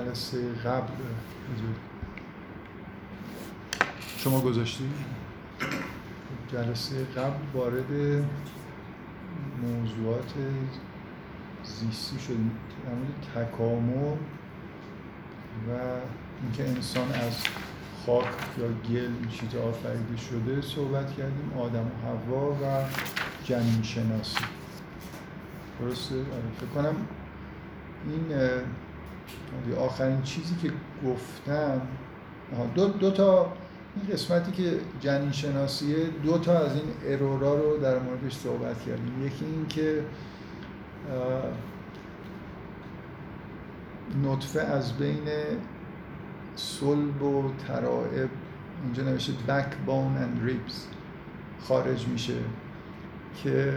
جلسه قبل شما گذاشتی؟ جلسه قبل وارد موضوعات زیستی شدیم در تکامل و اینکه انسان از خاک یا گل چیز آفریده شده صحبت کردیم آدم و هوا و جنین شناسی درسته؟ آره فکر کنم این آخرین چیزی که گفتم دو, دو تا این قسمتی که جنین شناسیه دو تا از این ارورا رو در موردش صحبت کردیم. یکی این که نطفه از بین صلب و ترائب اینجا نوشته backbone and ribs خارج میشه که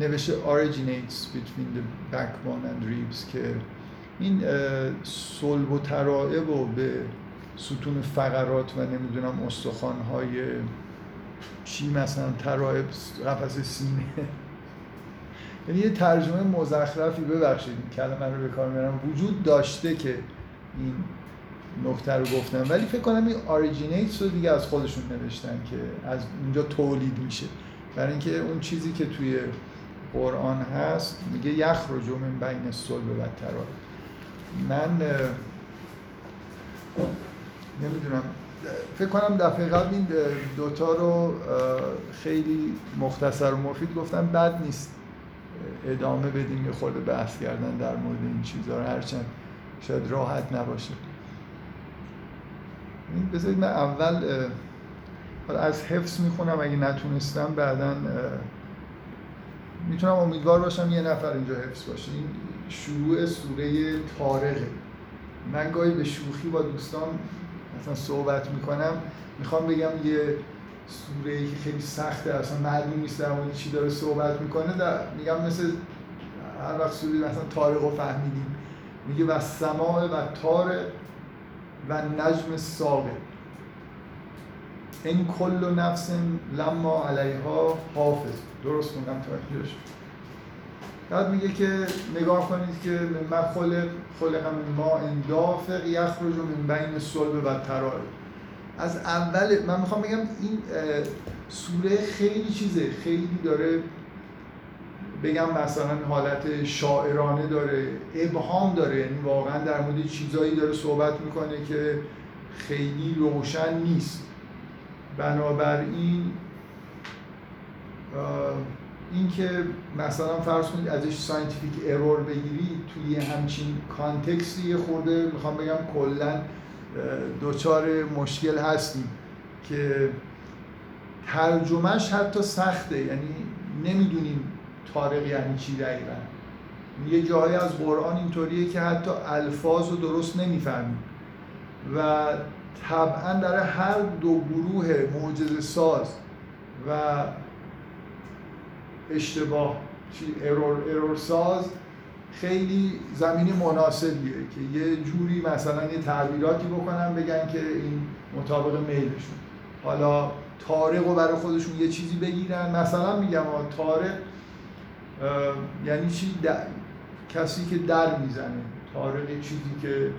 نوشته originates between the backbone and ribs که این صلب و ترائب و به ستون فقرات و نمی‌دونم استخوان های چی مثلا ترائب قفس سینه. یعنی یه ترجمه مزخرفی ببخشید کلمه رو به کار میارم وجود داشته که این نکته رو گفتم ولی فکر کنم این آریجینیتس رو دیگه از خودشون نوشتن که از اونجا تولید میشه. برای اینکه اون چیزی که توی قرآن هست میگه یخ رو من بین صلب و ترائب من نمی‌دونم فکر کنم دفعه قبل این دوتا رو خیلی مختصر و مفید گفتم بد نیست ادامه بدیم یه خورده بحث کردن در مورد این چیزها رو هرچند شاید راحت نباشه. بذارید من اول از حفظ می‌خونم اگه نتونستم بعدا می‌تونم امیدوار باشم یه نفر اینجا حفظ باشه. این شروع سوره تارقه من گاهی به شوخی با دوستان مثلا صحبت می‌کنم می‌خوام بگم یه سوره ای که خیلی سخته اصلا معلوم نیست در مورد چی داره صحبت می‌کنه در میگم مثل هر وقت سوره مثلا تارق رو فهمیدیم. میگه و سماع و تارق و نجم ساقه این کل نفس لما علیها حافظ. درست کنم تا بعد میگه که نگاه کنید که من خلق خلق من ما اندافق یخرج من بین صلب و ترائب. از اول من می‌خوام بگم این سوره خیلی چیزه. خیلی داره بگم مثلا حالت شاعرانه داره ابهام داره. یعنی واقعا در مورد چیزایی داره صحبت می‌کنه که خیلی روشن نیست. بنابراین اینکه مثلا فرض کنید ازش scientific error بگیرید توی همچین context ی خورده می‌خوام بگم کلا دچار مشکل هستیم که ترجمهش حتی سخته. یعنی نمی‌دونیم تارق یعنی چی دقیقا. یه جایی از قرآن اینطوریه که حتی الفاظ رو درست نمی‌فهمیم. و طبعا در هر دو گروه معجزه ساز و اشتباه ارور, ارور ساز خیلی زمینی مناسبیه که یه جوری مثلا یه تعبیراتی بکنن بگن که این مطابق میلشون حالا تارق رو برای خودشون یه چیزی بگیرن. مثلا میگم تارق یعنی چی؟ کسی که در می‌زنه. تارق چیزی که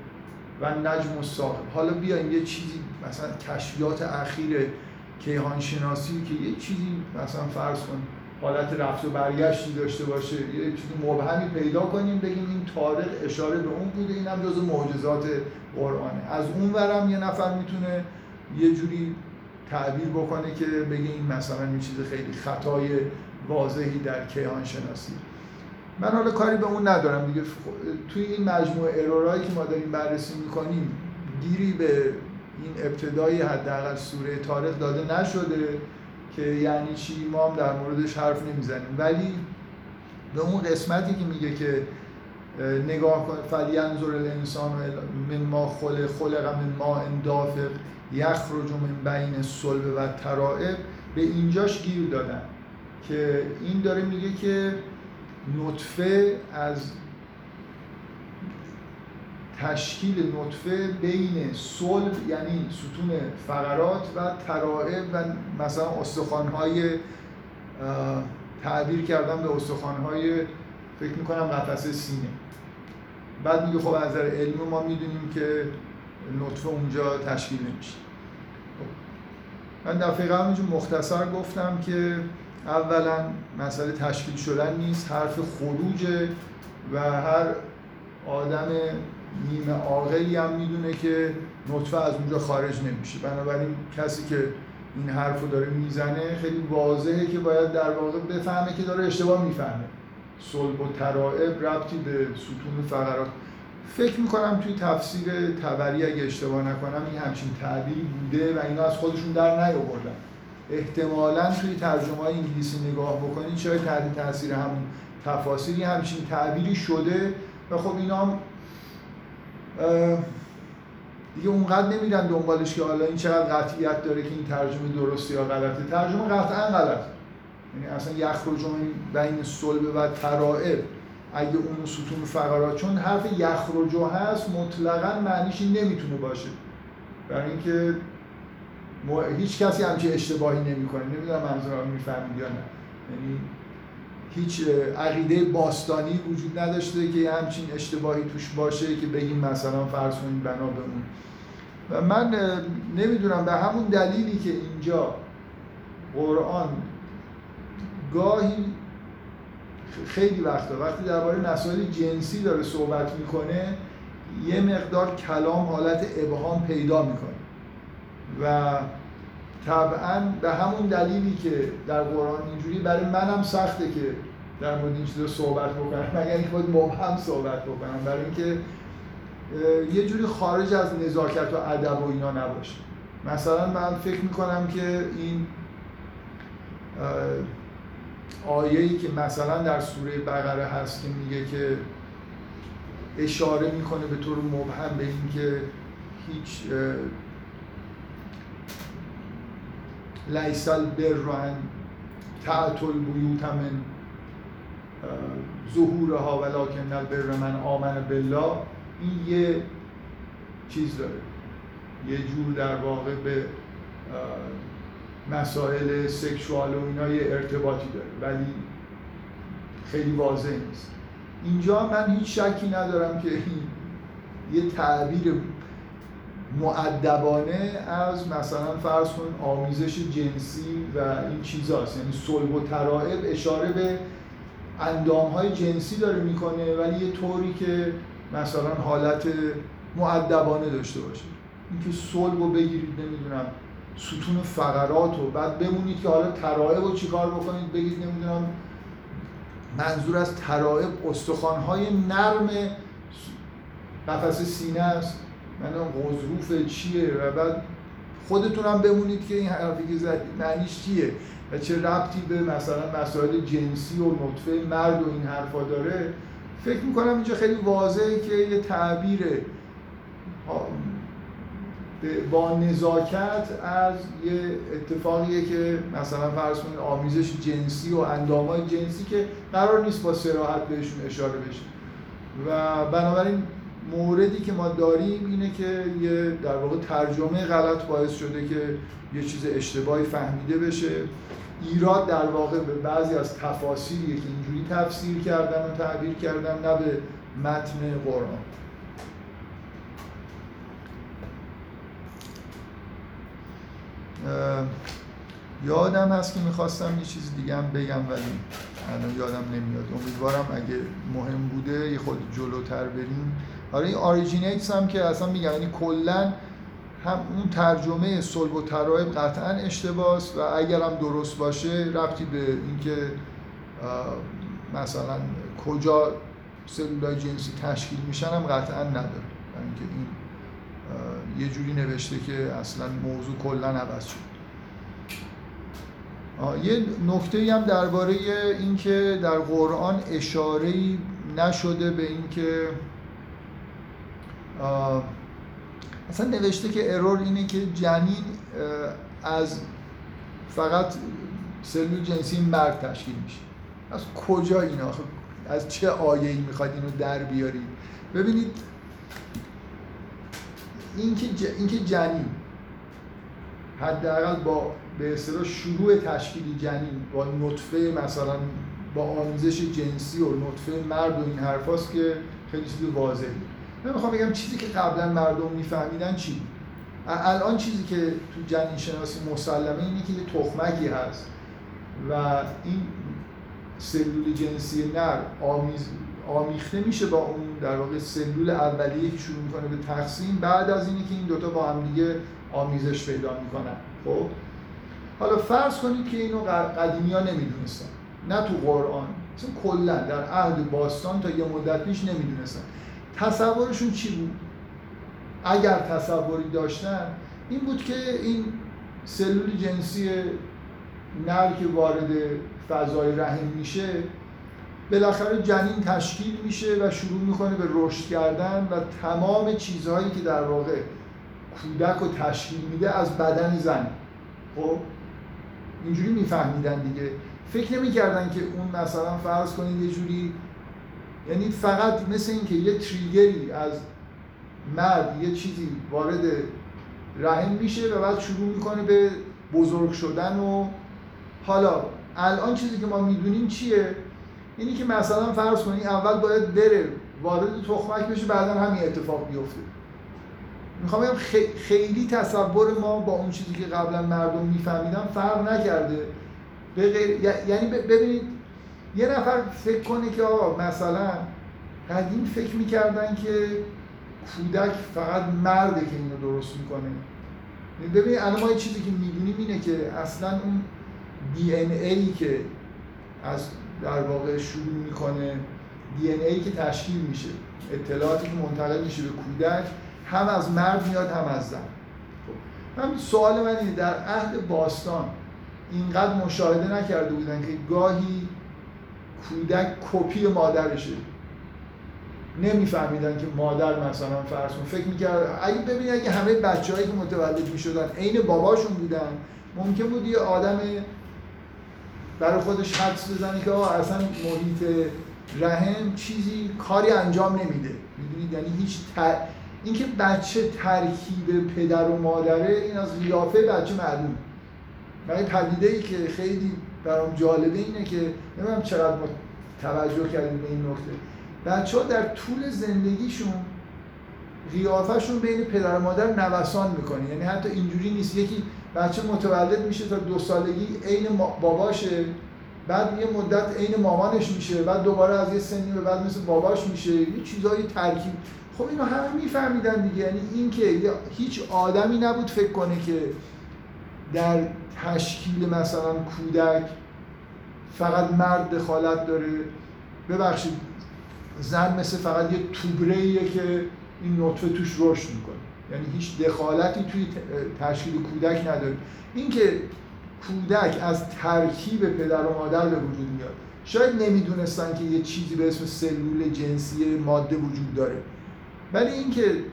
و نجم و حالا بیاین یه چیزی مثلا کشفیات اخیر کیهان شناسی که یه چیزی مثلا فرض کن حالت رفت و برگشتی داشته باشه یه چیزی مبهمی پیدا کنیم بگیم این تاریخ اشاره به اون بوده این هم جز معجزات قرآنه. از اون ورم یه نفر می‌تونه یه جوری تعبیر بکنه که بگه این مثلا این چیز خیلی خطای واضحی در کیهان شناسی من حالا کاری به اون ندارم دیگه. توی این مجموعه ارورایی که ما داریم بررسی می‌کنیم گیری به این ابتدایی حداقل سوره تاریخ داده نشده که یعنی چی؟ ما هم در موردش حرف نمی‌زنیم. ولی به اون قسمتی که میگه که نگاه کن فلینظر الانسان من ما خلق خلق من ما اندافق یخرج من بین صلب و ترائب. به اینجاش گیر دادن. که این داره میگه که نطفه از تشکیل نطفه بین صلب یعنی ستون فقرات و ترائب و مثلا استخوانهای تعبیر کردن به استخوانهای فکر می‌کنم قفسه سینه. بعد میگه خب از نظر علمی ما می‌دونیم که نطفه اونجا تشکیل نمیشه. من دفعه قبل مختصر گفتم که اولا مسئله تشکیل شدن نیست حرف خروجه و هر آدم نیمه عاقلی هم می‌دونه که نطفه از اونجا خارج نمیشه. بنابراین کسی که این حرف رو داره می‌زنه خیلی واضحه که باید در واقع بفهمه که داره اشتباه می‌فهمه. صلب و ترائب ربطی به ستون فقرات. فکر می‌کنم توی تفسیر تبری اگه اشتباه نکنم این همچین تعبیری بوده و اینا از خودشون در نیاوردن. احتمالا توی ترجمه های انگلیسی نگاه بکنید شاید تحت تاثیر همون تفاسیری همچین تعبیری شده و خب اینا دیگه اونقدر نمیرن دنبالش که حالا این چقدر قطعیت داره که این ترجمه درسته یا غلطه. ترجمه قطعا غلط. یعنی اصلا یخرج بین صلب و ترائب. اگه اون ستون فقرات چون حرف یخرجو هست مطلقا معنیش نمی‌تونه باشه. برای اینکه هیچ کسی همچین اشتباهی نمی‌کنه. نمی‌دونم منظورم می‌فهمید یا نه. یعنی هیچ عقیده باستانی وجود نداشته که همچین اشتباهی توش باشه که بگیم مثلا فرض کنیم بنا بمون و من نمی‌دونم به همون دلیلی که اینجا قرآن گاهی خیلی وقتا وقتی درباره مسائل جنسی داره صحبت می‌کنه یه مقدار کلام حالت ابهام پیدا می‌کنه. و طبعا به همون دلیلی که در قرآن اینجوری برای منم سخته که در مورد این چیزا صحبت بکنم. مگر اینکه باید مبهم صحبت بکنم. برای اینکه یه جوری خارج از نزاکت و ادب و اینا نباشه. مثلا من فکر می‌کنم که این آیه‌ای که مثلا در سوره بقره هست که میگه که اشاره می‌کنه به طور مبهم به اینکه هیچ لیسال بر تعتل بیوت من ظهورها ولکن البر من آمن بالله. این یه چیز داره. یه جور در واقع به مسائل سکشوال و اینا یه ارتباطی داره. ولی خیلی واضح نیست. اینجا من هیچ شکی ندارم که یه تعبیر معدبانه از مثلا فرض کن آمیزش جنسی و این چیزاست. یعنی صلب و ترائب اشاره به اندام های جنسی داره می‌کنه ولی یه طوری که مثلا حالت معدبانه داشته باشه. اینکه صلب رو بگیرید نمی‌دونم ستون فقرات رو بعد بمونید که حالا ترائب رو چیکار بکنید؟ بگید نمی‌دونم منظور از ترائب های نرم قفس سینه است. من غضروف چیه و بعد خودتون هم بمونید که این حرفی که زدید معنیش چیه؟ و چه ربطی به مثلا مسائل جنسی و نطفه مرد و این حرفا داره؟ فکر می‌کنم اینجا خیلی واضحه که یه تعبیر با نزاکت از یه اتفاقیه که مثلا فرض کنید آمیزش جنسی و اندامای جنسی که قرار نیست با سراحت بهشون اشاره بشه. و بنابراین موردی که ما داریم اینه که یه در واقع ترجمه غلط باعث شده که یه چیز اشتباهی فهمیده بشه. ایراد در واقع به بعضی از تفاسیریه که اینجوری تفسیر کردن و تعبیر کردن نه به متن قرآن. یادم هست که می‌خواستم یه چیز دیگه هم بگم ولی الان یادم نمیاد. امیدوارم اگه مهم بوده یه خود جلوتر بریم. آره این آریجینیتس هم که اصلا میگم یعنی کلا هم اون ترجمه صلب و ترایب قطعا اشتباس و اگر هم درست باشه ربطی به اینکه مثلا کجا سلولای جنسی تشکیل میشن هم قطعا نداره. اینکه این یه جوری نوشته که اصلا موضوع کلا عوض شد. یه نکته هم درباره اینکه در قرآن اشاره نشده به اینکه اصلا نوشته که ارور اینه که جنین از فقط سلول جنسی مرد تشکیل میشه. از کجا این آخه؟ از چه آیه ای می‌خواید اینو در بیارید؟ ببینید اینکه جنین حداقل با به اصطلاح شروع تشکیل جنین با نطفه مثلا با آمیزش جنسی و نطفه مرد و این حرفاست که خیلی چیز واضحی من می‌خوام بگم چیزی که قبلا مردم میفهمیدن چی الان چیزی که تو جنین شناسی مسلمه اینه که یه تخمکی هست و این سلول جنسی نر آمیز آمیخته میشه با اون در واقع سلول اولیه که شروع می‌کنه به تقسیم. بعد از اینه که این دوتا با هم دیگه آمیزش پیدا می‌کنن. خب؟ حالا فرض کنید که اینو قدیمی ها نمی‌دونستن. نه تو قرآن مثلا کلا در عهد باستان تا یه مدت پیش نمی‌دونستن. تصورشون چی بود؟ اگر تصوری داشتن این بود که این سلول جنسی نر که وارد فضای رحم میشه بالاخره جنین تشکیل میشه و شروع می‌کنه به رشد کردن و تمام چیزهایی که در واقع کودک رو تشکیل میده از بدن زن. خب؟ اینجوری میفهمیدن دیگه. فکر نمی‌کردن که اون مثلا فرض کنید یه جوری یعنی فقط مثل اینکه یه تریگری از مرد یه چیزی وارد رحم میشه و بعد شروع می‌کنه به بزرگ شدن و حالا الان چیزی که ما می‌دونیم چیه؟ اینی که مثلا فرض کنید اول باید بره وارد تخمک بشه بعدا همین اتفاق بیفته می‌خوام بگم خیلی تصور ما با اون چیزی که قبلا مردم میفهمیدن فرق نکرده. یعنی ببینید یه نفر فکر کنه که آقا مثلا قدیم فکر می‌کردن که کودک فقط مرده که اینو درست می‌کنه. ببینید الان ما یه چیزی که می‌دونیم اینه که اصلا اون دی ان ای که از در واقع شروع می‌کنه دی ان ای که تشکیل میشه اطلاعاتی که منتقل میشه به کودک هم از مرد میاد هم از زن. خب من سوال من اینه در عهد باستان اینقدر مشاهده نکرده بودن که گاهی کودک کپی مادرشه. نمیفهمیدن که مادر مثلا فرض کن فکر می‌کرد اگه ببینید اگه همه بچه‌هایی که متولد می‌شدن عین باباشون بودن ممکن بود یه آدم برای خودش حدس بزنه که آقا اصلا محیط رحم چیزی کاری انجام نمیده. می‌دونید؟ یعنی هیچ اینکه بچه ترکیب پدر و مادره این از قیافه بچه معلوم برای پدیده ای که خیلی برام جالبه اینه که نمی‌دونم چقدر توجه کردیم به این نکته. بچه ها در طول زندگیشون قیافهشون بین پدر و مادر نوسان می‌کنه. یعنی حتی اینجوری نیست. یکی بچه متولد میشه تا دو سالگی عین باباشه بعد یه مدت عین مامانش میشه بعد دوباره از یه سنی به بعد مثل باباش میشه. یه چیزایی ترکیب. خب اینو همه میفهمیدن دیگه. یعنی اینکه هیچ آدمی نبود فکر کنه که در تشکیل مثلا کودک فقط مرد دخالت داره. ببخشید زن مثل فقط یه توبره که این نطفه توش رشد می‌کنه. یعنی هیچ دخالتی توی تشکیل کودک نداره. اینکه کودک از ترکیب پدر و مادر به وجود میاد شاید نمی‌دونستن که یه چیزی به اسم سلول جنسی ماده وجود داره. ولی اینکه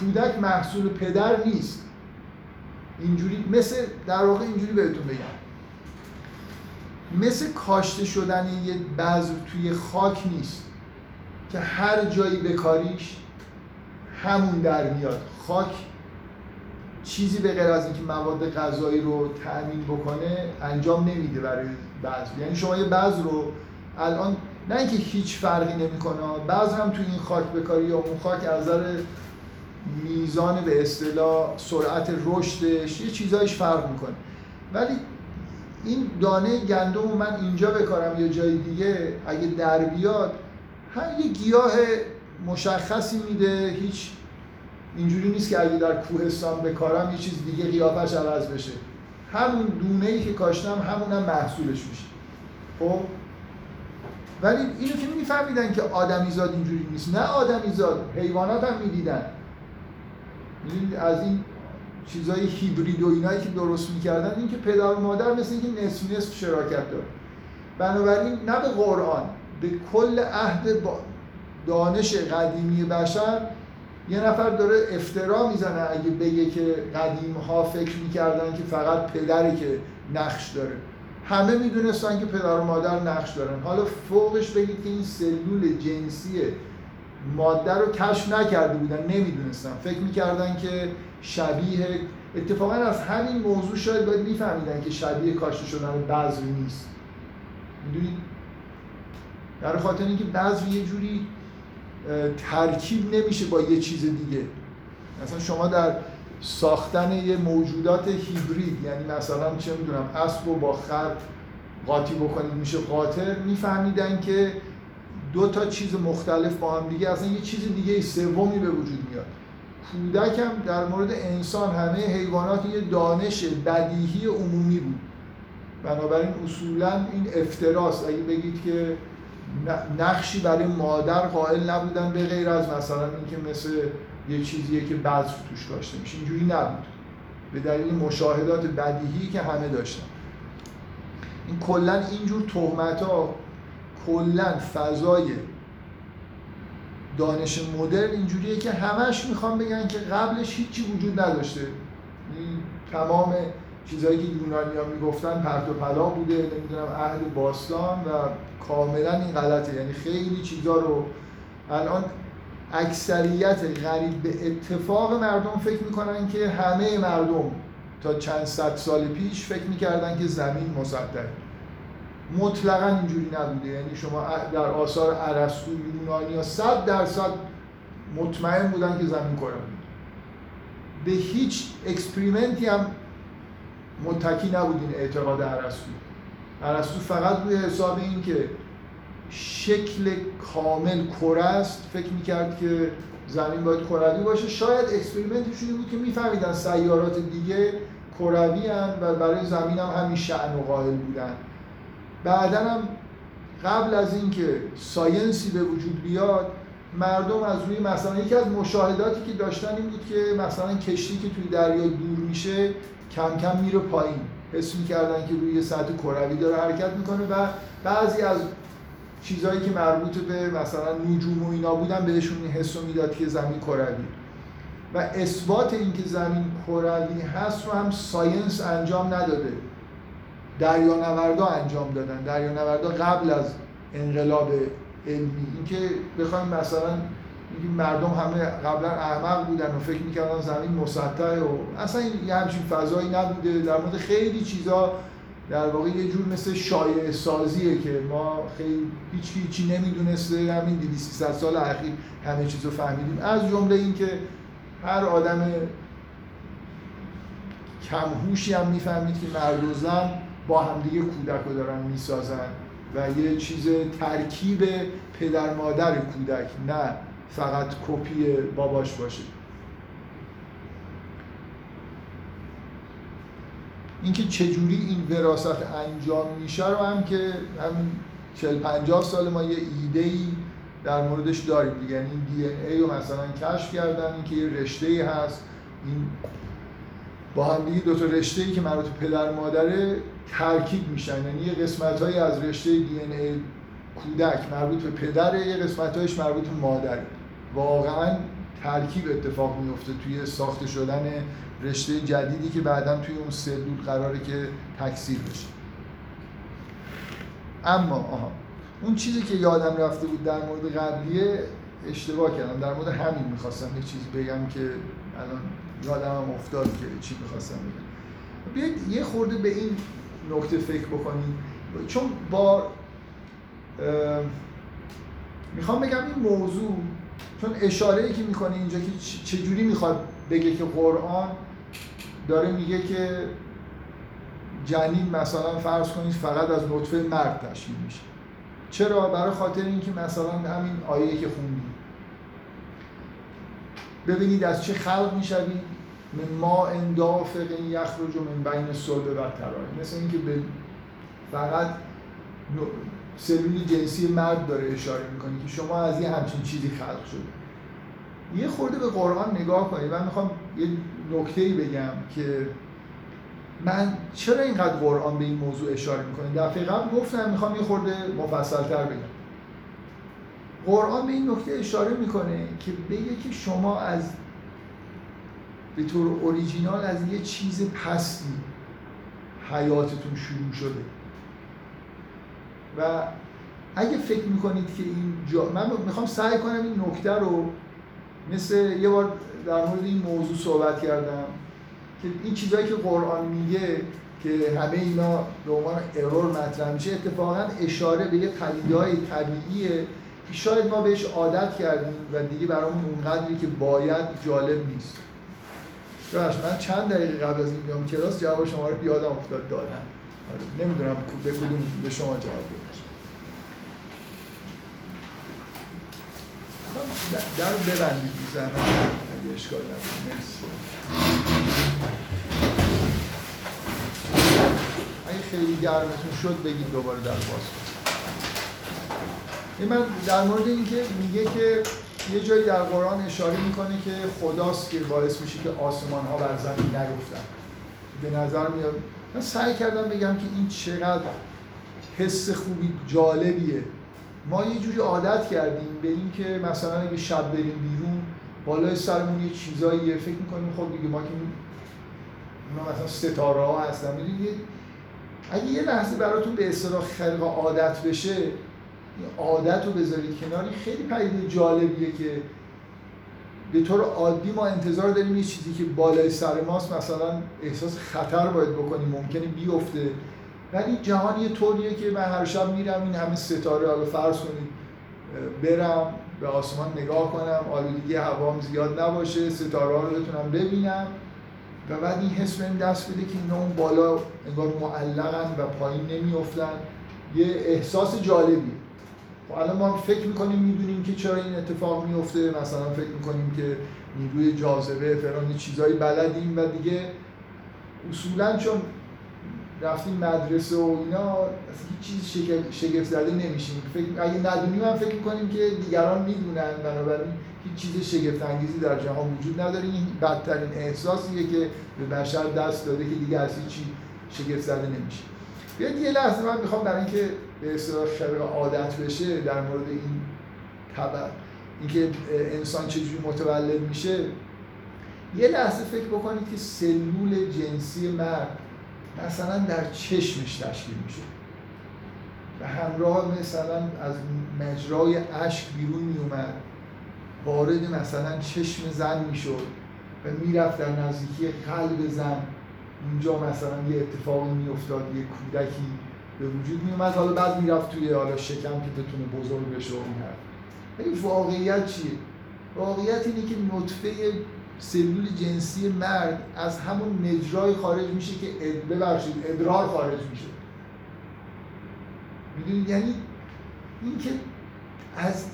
کودک محصول پدر نیست اینجوری مثل در واقع اینجوری بهتون بگم. مثل کاشته شدن یه بذر توی خاک نیست که هر جایی بکاریش همون در میاد. خاک چیزی به غیر از اینکه مواد غذایی رو تأمین بکنه انجام نمیده برای بذر. یعنی شما یه بذر رو الان نه اینکه هیچ فرقی نمی‌کنه بعض هم توی این خاک بکاری یا اون خاک از میزان به اصطلاح سرعت رشدش یه چیزایش فرق می‌کنه. ولی این دانه گندم من اینجا بکارم یا جای دیگه اگه در بیاد هر یه گیاه مشخصی میده هیچ اینجوری نیست که اگه در کوهستان بکارم یه چیز دیگه قیافش عوض بشه. همون دونه ای که کاشتم همون هم محصولش میشه. خب؟ ولی اینو که میفهمیدن که آدمیزاد اینجوری نیست. نه آدمیزاد حیوانات هم می‌دیدن. از این چیزای هیبرید و اینایی که درست می‌کردن این که پدر و مادر مثل اینکه نصف نصف شراکت داره بنابراین نه به قرآن به کل عهد دانش قدیمی بشر یه نفر داره افترا می‌زنه اگه بگه که قدیم ها فکر می‌کردن که فقط پدری که نقش داره. همه می‌دونستن که پدر و مادر نقش دارن. حالا فوقش بگید که این سلول جنسی ماده رو کشف نکرده بودن نمی‌دونستن. فکر می‌کردن که شبیه اتفاقا از همین موضوع شاید باید میفهمیدن که شبیه کاشته شدن بذر نیست. می‌دونید؟ در خاطر اینکه بذر یه جوری ترکیب نمیشه با یه چیز دیگه. مثلا شما در ساختن یه موجودات هیبرید یعنی مثلا چه می‌دونم اسب رو با خر قاطی بکنید میشه قاطر میفهمیدن که دو تا چیز مختلف با هم دیگه اصلا یه چیز دیگه سومی به وجود میاد. کودک هم در مورد انسان همه حیوانات یه دانش بدیهی عمومی بود. بنابراین اصولا این افتراست. اگه بگید که نقشی برای مادر قائل نبودن به غیر از مثلا اینکه مثل یه چیزیه که بعض توش داشته میشه. اینجوری نبود. به دلیل مشاهدات بدیهی که همه داشتن. این کلا اینجور تهمت ها کلا فضای دانش مدرن اینجوریه که همش می‌خوان بگن که قبلش هیچی وجود نداشته. تمام چیزهایی که یونانی ها می‌گفتن پرت و پلا بوده نمی‌دونم عهد باستان و کاملا این غلطه. یعنی خیلی چیزا رو الان اکثریت غریب به اتفاق مردم فکر می‌کنن که همه مردم تا چند صد سال پیش فکر می‌کردن که زمین مسطحه مطلقا اینجوری نبوده. یعنی شما در آثار ارسطو یونانی ها صد درصد مطمئن بودن که زمین کره به هیچ experiment ی هم متکی نبود این اعتقاد ارسطو. ارسطو فقط روی حساب این که شکل کامل کره است فکر می‌کرد که زمین باید کروی باشه. شاید experiment شون بود که میفهمیدن سیارات دیگه کروی و برای زمین هم همین شأن رو قائل بودن. بعدا هم قبل از اینکه science ی به وجود بیاد مردم از روی مثلا یکی از مشاهداتی که داشتن این بود که مثلا کشتی که توی دریا دور میشه کم کم میره پایین. حس می‌کردن که روی سطح کروی داره حرکت می‌کنه و بعضی از چیزهایی که مربوط به مثلا نجوم و اینا بودن بهشون این حس می‌داد که زمین کروی. و اثبات اینکه زمین کروی هست رو هم science انجام نداده. دریانوردا انجام دادن. دریانوردا قبل از انقلاب علمی. اینکه بخوایم مثلا میگیم مردم همه قبلا احمق بودن و فکر می‌کردن زمین مسطحه و اصلا یه همچین فضایی نبوده. در مورد خیلی چیزا در واقع یه جور مثل شایع سازیه که ما خیلی هیچ هیچی نمی‌دونسته. همین 200 سال اخیر همه چیز رو فهمیدیم. از جمله اینکه هر آدم کمهوشی هم می‌فهمید که مرد و زن با همدیگه کودک رو دارن می‌سازن و یه چیز ترکیب پدر مادر کودک نه فقط کپی باباش باشه. اینکه چجوری این وراست انجام میشه رو هم که همین 40 50 سال ما یه ایده ای در موردش داریم. دیگه یعنی این دی ای رو مثلا کشف کردن اینکه یه رشته ای هست این با هم دیگه دو تا رشته ای که مربوط پدر مادره ترکیب میشن. یعنی یه قسمت های از رشته دی ای کودک مربوط به پدره یه قسمت هایش مربوط به مادره. واقعا ترکیب اتفاق میفته توی ساخته شدن رشته جدیدی که بعدا توی اون سلول قراره که تکثیر بشه. اما آها. اون چیزی که یادم رفته بود در مورد قبلیه اشتباه کردم. در مورد همین می‌خواستم یه چیز بگم که الان یادم هم افتاد که چی می‌خواستم بگم. بیاید یه خورده به این نکته فکر بکنید چون با می‌خوام بگم این موضوع چون اشاره ای که می‌کنه اینجا که چجوری می‌خواد بگه که قرآن داره میگه که جنین مثلا فرض کنید فقط از نطفه مرد تشکیل میشه. چرا؟ برای خاطر اینکه مثلا همین آیه که خوندیم. ببینید از چه خلق می‌شوید من ما اندافق یخرج من بین صلب و مثل اینکه به فقط سلول جنسی مرد داره اشاره می‌کنه که شما از یه همچین چیزی خلق شده یه خورده به قرآن نگاه کنید. من می‌خوام یه نکته ای بگم که من چرا اینقدر قرآن به این موضوع اشاره می‌کنه؟ دفعه قبل گفتم می‌خوام یه خورده تر بگم. قرآن به این نکته اشاره می‌کنه که بگه که شما از به طور اوریجینال از یه چیز پستی حیاتتون شروع شده. و اگه فکر می‌کنید که این جا... من می‌خوام سعی کنم این نکته رو مثل یه بار در مورد این موضوع صحبت کردم که این چیزهایی که قرآن میگه که همه اینا به عنوان ارور مطرح میشه اتفاقا اشاره به یه پدیده های طبیعیه شاید ما بهش عادت کردیم و دیگه برامون اونقدری که باید جالب نیست. ببخش من چند دقیقه قبل از این بیام کلاس جواب شما رو یادم افتاد دادم. آره، نمی‌دونم به کدوم به شما جواب بدم. در ببندید بی اگه اشکال نداره. مرسی. اگه خیلی گرمتون شد بگید دوباره در باز من در مورد اینکه میگه که یه جایی در قرآن اشاره می‌کنه که خداست که باعث میشه که آسمان ها بر زمین نگفتن. به نظر میاد من سعی کردم بگم که این چقدر حس خوبی جالبیه. ما یه جوری عادت کردیم به اینکه مثلا اگه شب بریم بیرون بالای سرمون یه چیزایی فکر می‌کنیم خب دیگه ما که ما مثلا ستاره ها هستن می‌دونید اگه یه لحظه براتون به اصطلاح خلق عادت بشه عادت رو بذارید کناری خیلی پدیده جالبیه که به طور عادی ما انتظار داریم یه چیزی که بالای سر ماست مثلا احساس خطر باید بکنیم ممکنه بیفته. ولی جهان یه طوریه که من هر شب میرم این همه ستاره حالا فرض کنید برم به آسمان نگاه کنم آلودگی هوام زیاد نباشه ستاره ها رو بتونم ببینم. و بعد این حس بهم دست بده که اینا اون بالا انگار معلقن و پایین نمیافتن. یه احساس جالبی. خب الان ما فکر می‌کنیم می‌دونیم که چرا این اتفاق میفته مثلا فکر می‌کنیم که نیروی جاذبه فلان چیزایی بلدیم و دیگه اصولا چون رفتیم مدرسه و اینا هیچ چیز شگفت زده نمیشیم. فکر اگه ندونیم هم فکر کنیم که دیگران می‌دونن. بنابراین هیچ چیز شگفت انگیزی در جهان وجود نداره. این بدترین احساسیه که به بشر دست داده که دیگه از چی شگفت زده نمیشه یه لحظه من می‌خوام برای اینکه به اصطلاح شبیه عادت بشه در مورد این طبع اینکه انسان چجوری متولد میشه. یه لحظه فکر بکنید که سلول جنسی مرد مثلا در چشمش تشکیل میشه. و همراه مثلا از مجرای اشک بیرون میومد وارد مثلا چشم زن می‌شد و می‌رفت در نزدیکی قلب زن. اونجا مثلا یه اتفاقی میافتاد یه کودکی. به وجود میومد. حالا بعد می‌رفت توی حالا شکم که بتونه بزرگ بشه و این واقعیت چیه؟ واقعیت اینه که نطفه سلول جنسی مرد از همون مجرای خارج میشه که ببخشید ادرار خارج میشه. می‌دونید یعنی اینکه از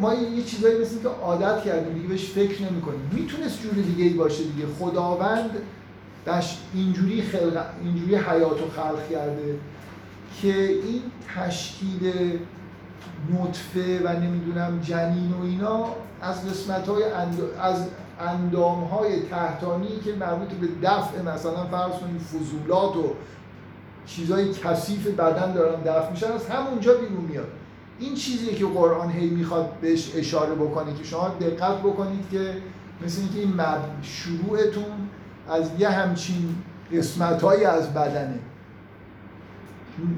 ما یه چیزایی مثل که عادت کردیم دیگه بهش فکر نمی کنیم می‌تونست جور دیگه ای باشه دیگه. خداوند داشت اینجوری خلق اینجوری حیات و خلق کرده که این تشکیل نطفه و نمی‌دونم جنین و اینا از قسمت های از اندام های تحتانی که مربوط به دفع مثلا فرض کنید فضولات و چیزای کثیف بدن دارن دفع میشن از همونجا بیرون میاد. این چیزیه که قرآن هی می‌خواد بهش اشاره بکنه که شما دقت بکنید که مثل اینکه این شروعتون از یه همچین قسمت از بدنه.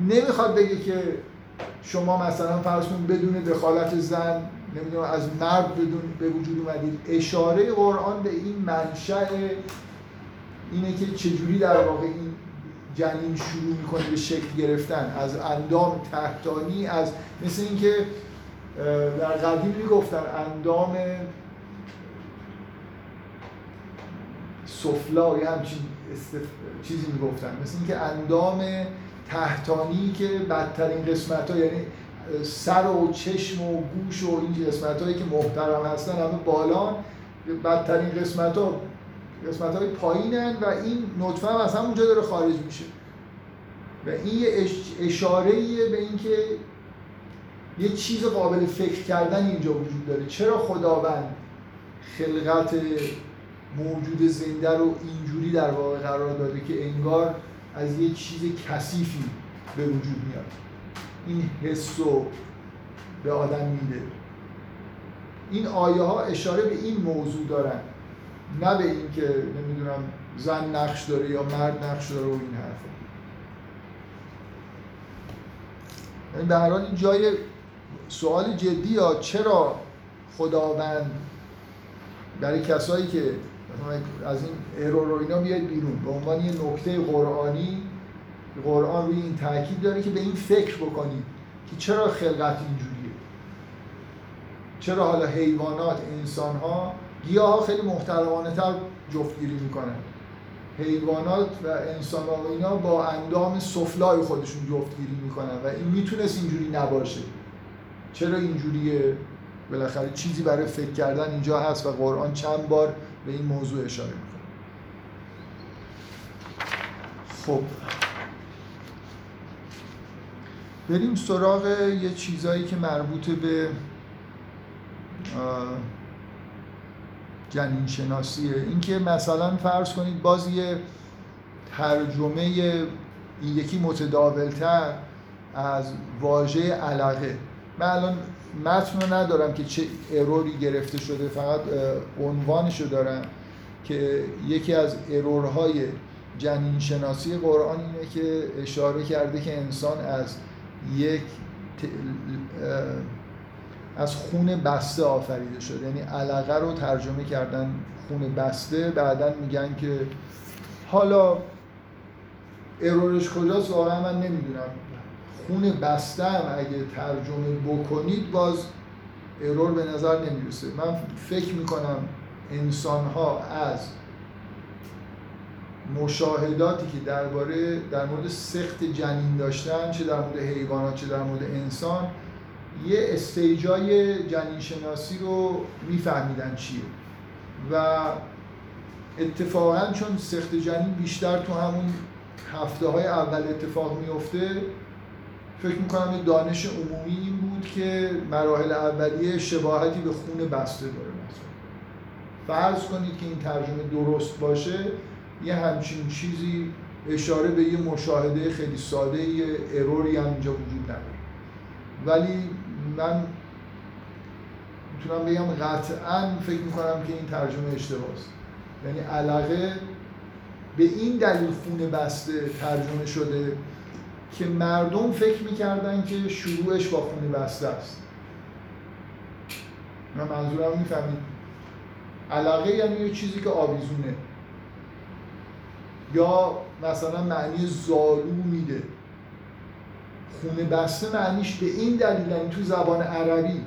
نمی‌خواد بگه که شما مثلا فرض بدون دخالت زن نمی‌دونم از مرد بدون به وجود اومدید. اشاره قرآن به این منشأ اینه که چجوری در واقع این جنین شروع می‌کنه به شکل گرفتن. از اندام تحتانی از مثل اینکه در قدیم می‌گفتن اندام سفلا یا همچین استف... چیزی می‌گفتن. مثل اینکه اندام تحتانی که بدترین قسمت ها یعنی سر و چشم و گوش و این قسمت هایی که محترم هستن همه بالان بدترین قسمت ها قسمت های پایینن و این نطفه هم از همونجا داره خارج میشه. و این یه اشاره به اینکه یه چیز قابل فکر کردن اینجا وجود داره. چرا خداوند خلقت موجود زنده رو اینجوری در واقع قرار داده که انگار از یه چیز کثیفی به وجود میاد. این حس رو به آدم میده. این آیه ها اشاره به این موضوع دارن. نه به اینکه نمی‌دونم زن نقش داره یا مرد نقش داره و این حرفا. یعنی به این جای سوال جدی یا چرا خداوند برای کسایی که از این ارور و اینا بیاید بیرون. به عنوان یه نکته قرآنی قرآن روی این تاکید داره که به این فکر بکنید که چرا خلقت اینجوریه. چرا حالا حیوانات انسان ها گیاه ها خیلی محترمانه تر جفتگیری می‌کنن. حیوانات و انسان ها اینا با اندام سفلای خودشون جفتگیری می‌کنن و این می‌تونست اینجوری نباشه. چرا اینجوریه؟ بالاخره چیزی برای فکر کردن اینجا هست و قرآن چند بار به این موضوع اشاره می‌کنه خب. بریم سراغ یه چیزایی که مربوط به جنین شناسیه اینکه مثلا فرض کنید باز یه ترجمه این یکی متداولتر از واژه علاقه من الان متن رو ندارم که چه اروری گرفته شده فقط عنوانش رو دارم که یکی از ارورهای جنین شناسی قرآن اینه که اشاره کرده که انسان از یک از خون بسته آفریده شده. یعنی علقه رو ترجمه کردن خون بسته بعدا میگن که حالا ارورش کجاست؟ واقعا من نمی‌دونم. خون بسته هم اگه ترجمه بکنید باز ارور به نظر نمی‌رسه. من فکر می‌کنم انسان ها از مشاهداتی که درباره در مورد سخت جنین داشتن چه در مورد حیوانات چه در مورد انسان یه استیجای جنین شناسی رو میفهمیدن چیه. و اتفاقا چون سخت جنین بیشتر تو همون هفته های اول اتفاق میفته فکر می‌کنم دانش عمومی این بود که مراحل اولیه شباهتی به خون بسته داره مثلا فرض کنید که این ترجمه درست باشه یه همچین چیزی اشاره به یه مشاهده خیلی ساده یه اروری هم اینجا وجود نداره. ولی من می‌تونم بگم قطعا فکر می‌کنم که این ترجمه اشتباهه یعنی علاقه به این دلیل خون بسته ترجمه شده که مردم فکر می‌کردن که شروعش با خون بسته است. من منظورم می‌فهمید. علاقه یعنی یه چیزی که آویزونه. یا مثلا معنی زالو میده. خونه بسته معنیش به این دلیل یعنی تو زبان عربی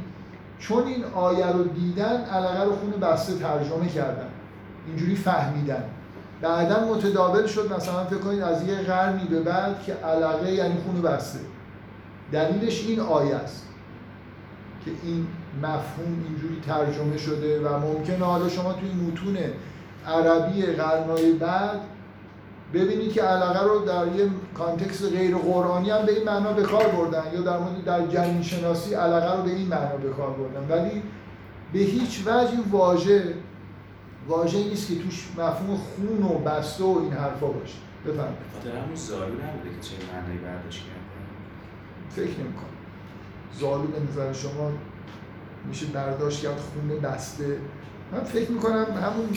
چون این آیه رو دیدن علاقه رو خونه بسته ترجمه کردن. اینجوری فهمیدن. بعدا متداول شد. مثلا فکر کنید از یه قرنی به بعد که علاقه یعنی خونه بسته. دلیلش این آیه است که این مفهوم اینجوری ترجمه شده و ممکنه حالا شما توی متون عربی قرنهای بعد ببینید که علاقه رو در یه کانتکست غیر قرآنی هم به این معنا به کار بردن یا در مورد در جنین شناسی علاقه رو به این معنا به کار بردن. ولی به هیچ وجه واژه واژه نیست که توش مفهوم خون و بسته و این حرفا باشه. بفرمایید. خاطر همون زالو نبوده که چه معنی برداشت کردن فکر نمی‌کنم. زالو به نظر شما میشه برداشت کرد خون بسته؟ من فکر می‌کنم همون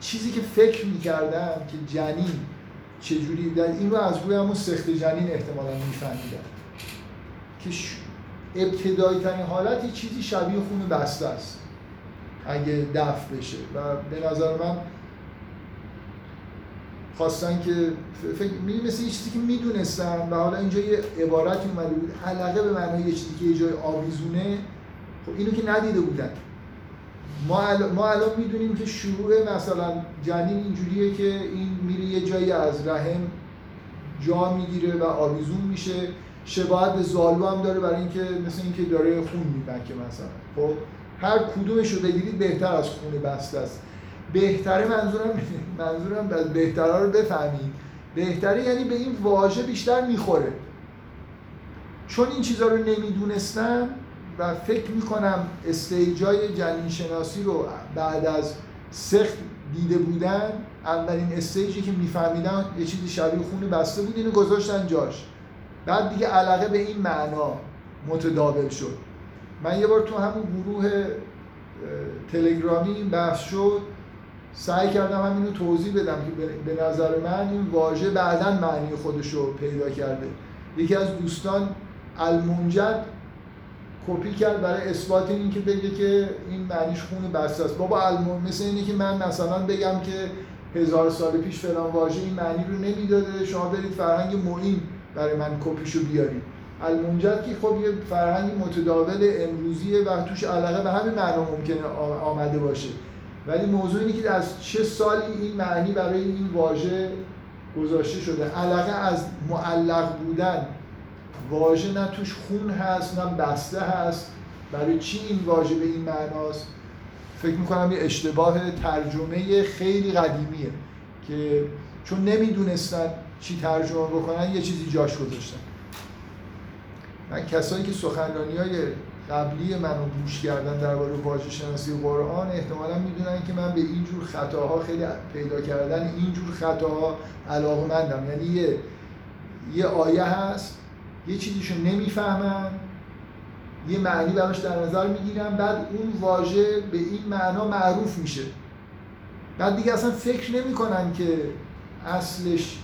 چیزی که فکر می‌کردم که جنین چجوری در این رو از روی همون سخت جنین احتمالا میفهمیدن که ابتدایی ترین حالت یه چیزی شبیه خون بسته است. اگه دفع بشه. و به نظر من خواستن که فکر می مثل یه چیزی که می‌دونستن و حالا اینجا یه عبارتی اومده بود علاقه به معنای یه چیزی که یه جای آویزونه خب اینو که ندیده بودن. ما الان, ما می‌دونیم که شروع مثلا جنین اینجوریه که این میره یه جایی از رحم جا می‌گیره و آویزون میشه. شباهت به زالو هم داره برای اینکه مثل اینکه داره خون میبکه مثلا. خب هر کدومش رو بگیرید بهتر از خون بسته است. بهتره منظورم منظورم بهتره رو بفهمید. بهتره یعنی به این واژه بیشتر می‌خوره. چون این چیزها رو نمی‌دونستن و فکر می‌کنم استیجای جنین شناسی رو بعد از سخت دیده بودن اولین استیجی که میفهمیدن یه چیزی شبیه خون بسته بود اینو گذاشتن جاش. بعد دیگه علاقه به این معنا متداول شد. من یه بار تو همون گروه تلگرامی این بحث شد سعی کردم همین رو توضیح بدم که به نظر من این واژه بعدا معنی خودش رو پیدا کرده. یکی از دوستان المنجد کپی کرد برای اثبات این که بگه که این معنیش خون بسته است. بابا المون مثل اینه که من مثلا بگم که هزار سال پیش فلان واژه این معنی رو نمی‌داده شما برید فرهنگ معین برای من کپیشو بیارید. المنجد که خب یه فرهنگ متداول امروزیه و توش علاقه به همین معنا ممکنه آمده باشه. ولی موضوع اینه که از چه سالی این معنی برای این واژه گذاشته شده؟ علاقه از معلق بودن واژه نه توش خون هست نه بسته هست. برای چی این واژه به این معناست؟ فکر می‌کنم یه اشتباه ترجمه خیلی قدیمیه که چون نمی‌دونستن چی ترجمه بکنن یه چیزی جاش گذاشتن. من کسایی که سخنرانی های قبلی منو گوش کردن درباره واژه شناسی قرآن احتمالا می‌دونن که من به اینجور خطاها خیلی پیدا کردن اینجور خطاها علاقمندم یعنی یه یه آیه هست یه چیزیشو نمی‌فهمن یه معنی براش در نظر می‌گیرن بعد اون واژه به این معنا معروف میشه. بعد دیگه اصلا فکر نمی‌کنن که اصلش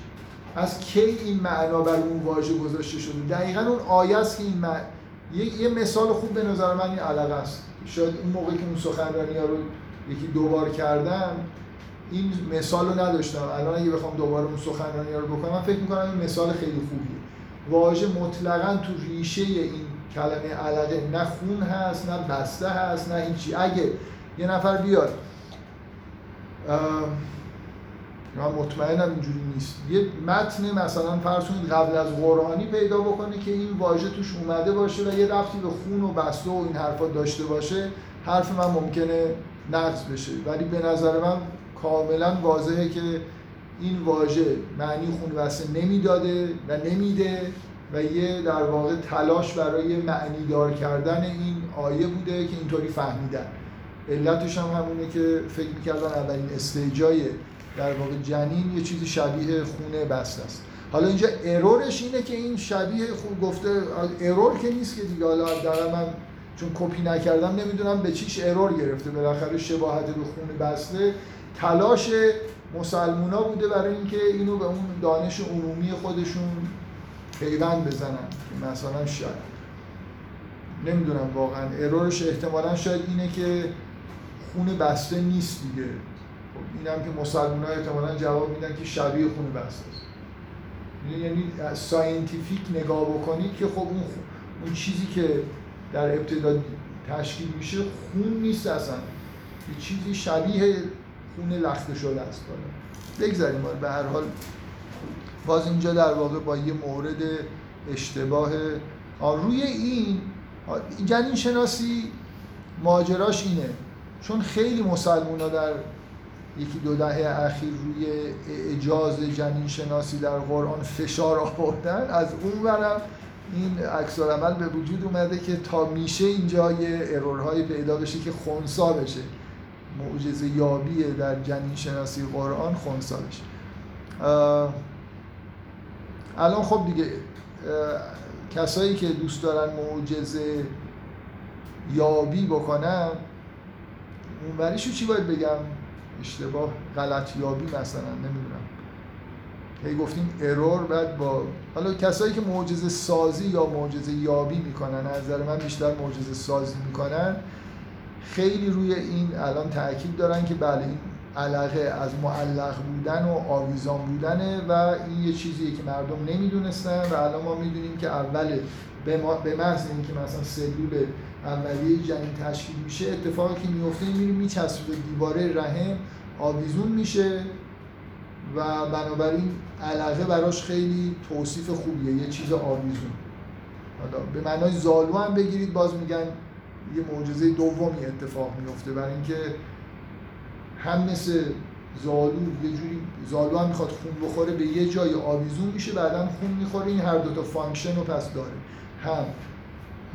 از کی این معنا بر اون واژه گذاشته شده؟ دقیقا اون آیه است که این مع... یه،, یه مثال خوب به نظر من این علاقه است. شاید اون موقع که اون سخنرانی ها رو یکی دوبار کردم این مثال رو نداشتم. الان اگه بخوام دوباره اون سخنرانی ها رو بکنم فکر می‌کنم این مثال خیلی خوبیه. واژه مطلقا تو ریشه این کلمه علاقه نه خون هست نه بسته هست نه هیچی. اگه یه نفر بیاد من مطمئنم اینجوری نیست. یه متن مثلا فرض قبل از قرآنی پیدا بکنه که این واژه توش اومده باشه و یه رفتی به خون و بسته و این حرفا داشته باشه حرف من ممکنه نقض بشه. ولی به نظر من کاملا واضحه که این واژه معنی خون بسته نمی‌داده و نمیده و یه در واقع تلاش برای معنی دار کردن این آیه بوده که اینطوری فهمیدن. علتش هم همونه که فکر می‌کردن اولین استیجای در واقع جنین یه چیزی شبیه خونه بست است. حالا اینجا ارورش اینه که این شبیه خون گفته ارور که نیست که دیگه. حالا در من چون کپی نکردم نمی‌دونم به چیش ارور گرفته. بالاخره شباهت به خون بسته. تلاش مسلمونا بوده برای اینکه اینو به اون دانش عمومی خودشون پیوند بزنن. که مثلا شاید نمی‌دونم واقعا. ارورش احتمالا شاید اینه که خون بسته نیست دیگه. اینم که مسلمان ها احتمالا جواب میدن که شبیه خون است. یعنی ساینتیفیک نگاه بکنید که خب اون, اون چیزی که در ابتدا تشکیل میشه خون نیست اصلا. یه چیزی شبیه خون لخته شده است بالا. بگذاریم به هر حال باز اینجا در واقع با یه مورد اشتباه روی این جنین شناسی ماجراش اینه. چون خیلی مسلمان ها در یکی دو دهه اخیر روی اجاز جنین شناسی در قرآن فشار آوردن. از اون برم این عکس عمل به وجود اومده که تا میشه اینجا یه ارورهایی پیدا بشه که خونسا بشه. معجزه یابی در جنین شناسی قرآن خونسا بشه. الان خب دیگه کسایی که دوست دارن معجزه یابی بکنن اونوریشو چی باید بگم؟ اشتباه غلط یابی مثلا نمی‌دونم. هی گفتیم ارور بعد با حالا کسایی که معجزه سازی یا معجزه یابی می‌کنن از نظر من بیشتر معجزه سازی می‌کنن خیلی روی این الان تاکید دارن که بله این علاقه از معلق بودن و آویزان بودنه و این یه چیزیه که مردم نمی‌دونستن و الان ما می‌دونیم که اول به, به محض اینکه مثلا سلول اولیه جنین تشکیل میشه اتفاقی که میفته میره میچسبه به دیواره رحم آویزون میشه و بنابراین علقه براش خیلی توصیف خوبیه یه چیز آویزون. حالا به معنای زالو هم بگیرید باز میگن یه معجزه دومی اتفاق میفته برای اینکه هم مثل زالو یه جوری زالو هم می‌خواد خون بخوره به یه جای آویزون میشه بعدا خون می‌خوره این هر دوتا function رو پس داره. هم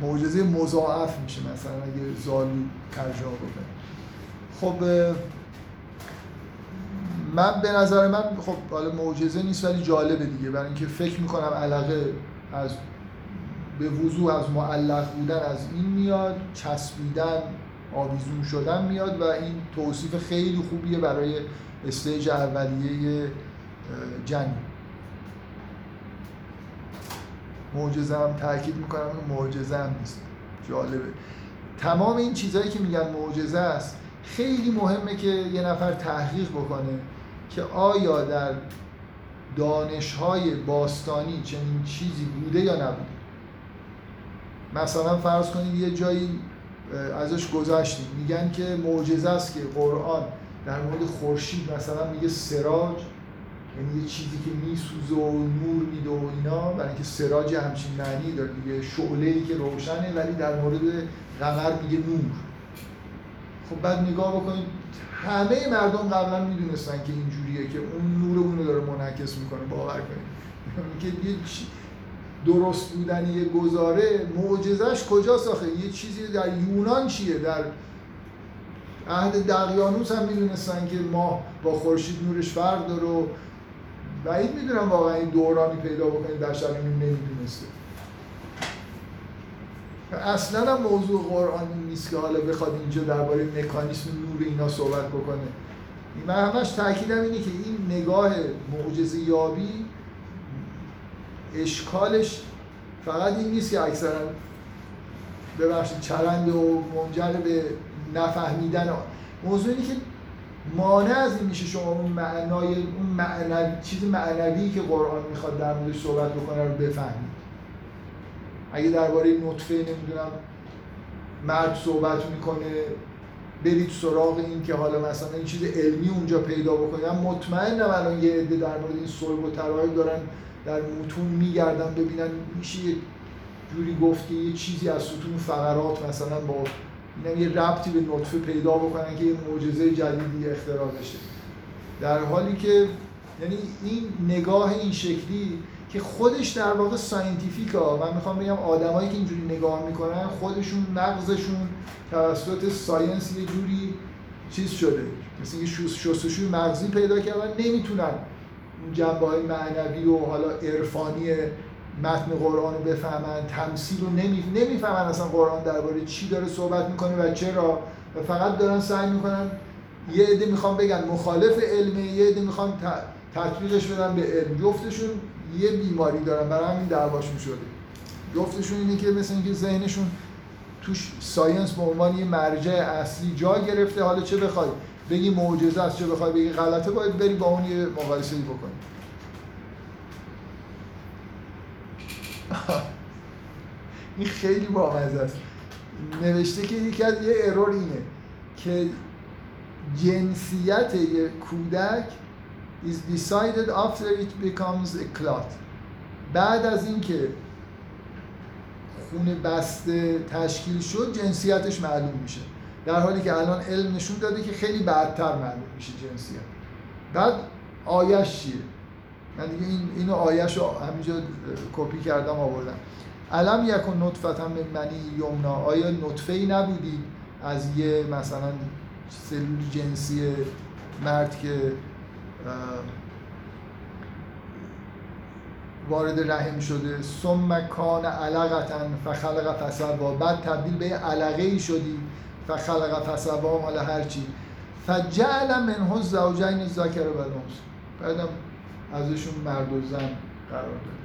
معجزه مضاعف میشه مثلا اگه زالو ترجمه بکنه. خب من به نظر من خب حالا معجزه نیست ولی جالبه دیگه. برای اینکه فکر می‌کنم علاقه از به وضوع از معلق بودن از این میاد چسبیدن آویزون شدن میاد و این توصیف خیلی خوبیه برای استیج اولیه جنگ. معجزه هم تاکید می‌کنم معجزه هم نیست. جالبه. تمام این چیزهایی که میگن معجزه است خیلی مهمه که یه نفر تحقیق بکنه که آیا در دانشهای باستانی چنین چیزی بوده یا نبوده. مثلا فرض کنید یه جایی ازش گذشتیم. میگن که معجزه است که قرآن در مورد خورشید مثلا میگه سراج یعنی یه چیزی که میسوزه و نور میده و اینا برای اینکه سراج همچین معنی داره دیگه شعله ای که روشنه ولی در مورد قمر میگه نور. خب بعد نگاه بکنید همه مردم قبلا می‌دونستن که اینجوریه که اون نور اونو داره منعکس می‌کنه باور کنید. که یه درست بودن یه گزاره معجزش کجاست آخه؟ یه چیزی در یونان چیه؟ در عهد دقیانوس هم می‌دونستن که ماه با خورشید نورش فرق داره و بعید می‌دونم واقعا این دورانی پیدا بکنید در شب این نمی‌دونسته. اصلا هم موضوع قرآن نیست که حالا بخواد اینجا درباره مکانیسم نور اینا صحبت بکنه. من همش تاکیدم اینه که این نگاه معجزه یابی اشکالش فقط این نیست که اکثرا ببخشید چرند و منجر به نفهمیدن. موضوع اینه که مانع از این میشه شما اون معنای اون معنوی چیز معنوی که قرآن می‌خواد در موردش صحبت بکنه رو بفهمید. اگه درباره نطفه نمی‌دونم مرد صحبت می‌کنه برید سراغ این که حالا مثلا این چیز علمی اونجا پیدا بکنم مطمئنم الان یه عده در مورد این صلب و ترایب دارن در متون میگردن ببینن میشه یه جوری گفت که یه چیزی از ستون فقرات مثلا با یه ربطی به نطفه پیدا بکنن که یه معجزه جدیدی اختراع بشه. در حالی که یعنی این نگاه این شکلی که خودش در واقع scientific ها من می‌خوام بگم آدمایی که اینجوری نگاه می‌کنن خودشون مغزشون توسط science یه جوری چیز شده. مثل اینکه شستشوی مغزی پیدا کردن نمی‌تونن اون جنبه های معنوی و حالا عرفانی متن قرآن رو بفهمن تمثیل رو نمی... نمی‌فهمن اصلا قرآن درباره چی داره صحبت می‌کنه و چرا. و فقط دارن سعی می‌کنن یه عده می‌خوان بگن مخالف علمه یه عده می‌خوان تطبیقش بدن به علم. جفتشون یه بیماری دارن برای همین دعواشون شده جفتشون اینه که مثل اینکه ذهنشون توش ساینس به عنوان یه مرجع اصلی جا گرفته حالا چه بخوای؟ بگی معجزه است چه بخوای؟ بگی غلطه باید بری با اون یه مقایسه بکنی. این خیلی بامزه است. نوشته که یکی از یه ارور اینه که جنسیت یه کودک is decided after it becomes a clot. بعد از اینکه خون بسته تشکیل شد جنسیتش معلوم میشه. در حالی که الان علم نشون داده که خیلی بعدتر معلوم میشه جنسیت. بعد آیش چیه؟ من دیگه این اینو آیش رو همینجا کپی کردم آوردم. علم یکن نطفتا من منی یمنا. آیا نطفه ای نبودی از یه مثلا سلول جنسی مرد که وارد رحم شده؟ ثم کان علقتا فخلق فسوا. بعد تبدیل به علقه ای شدی فخلق فسوا مال هرچی فجعل منه الزوجین الذکر و بعدم ازشون مرد و زن قرار داده.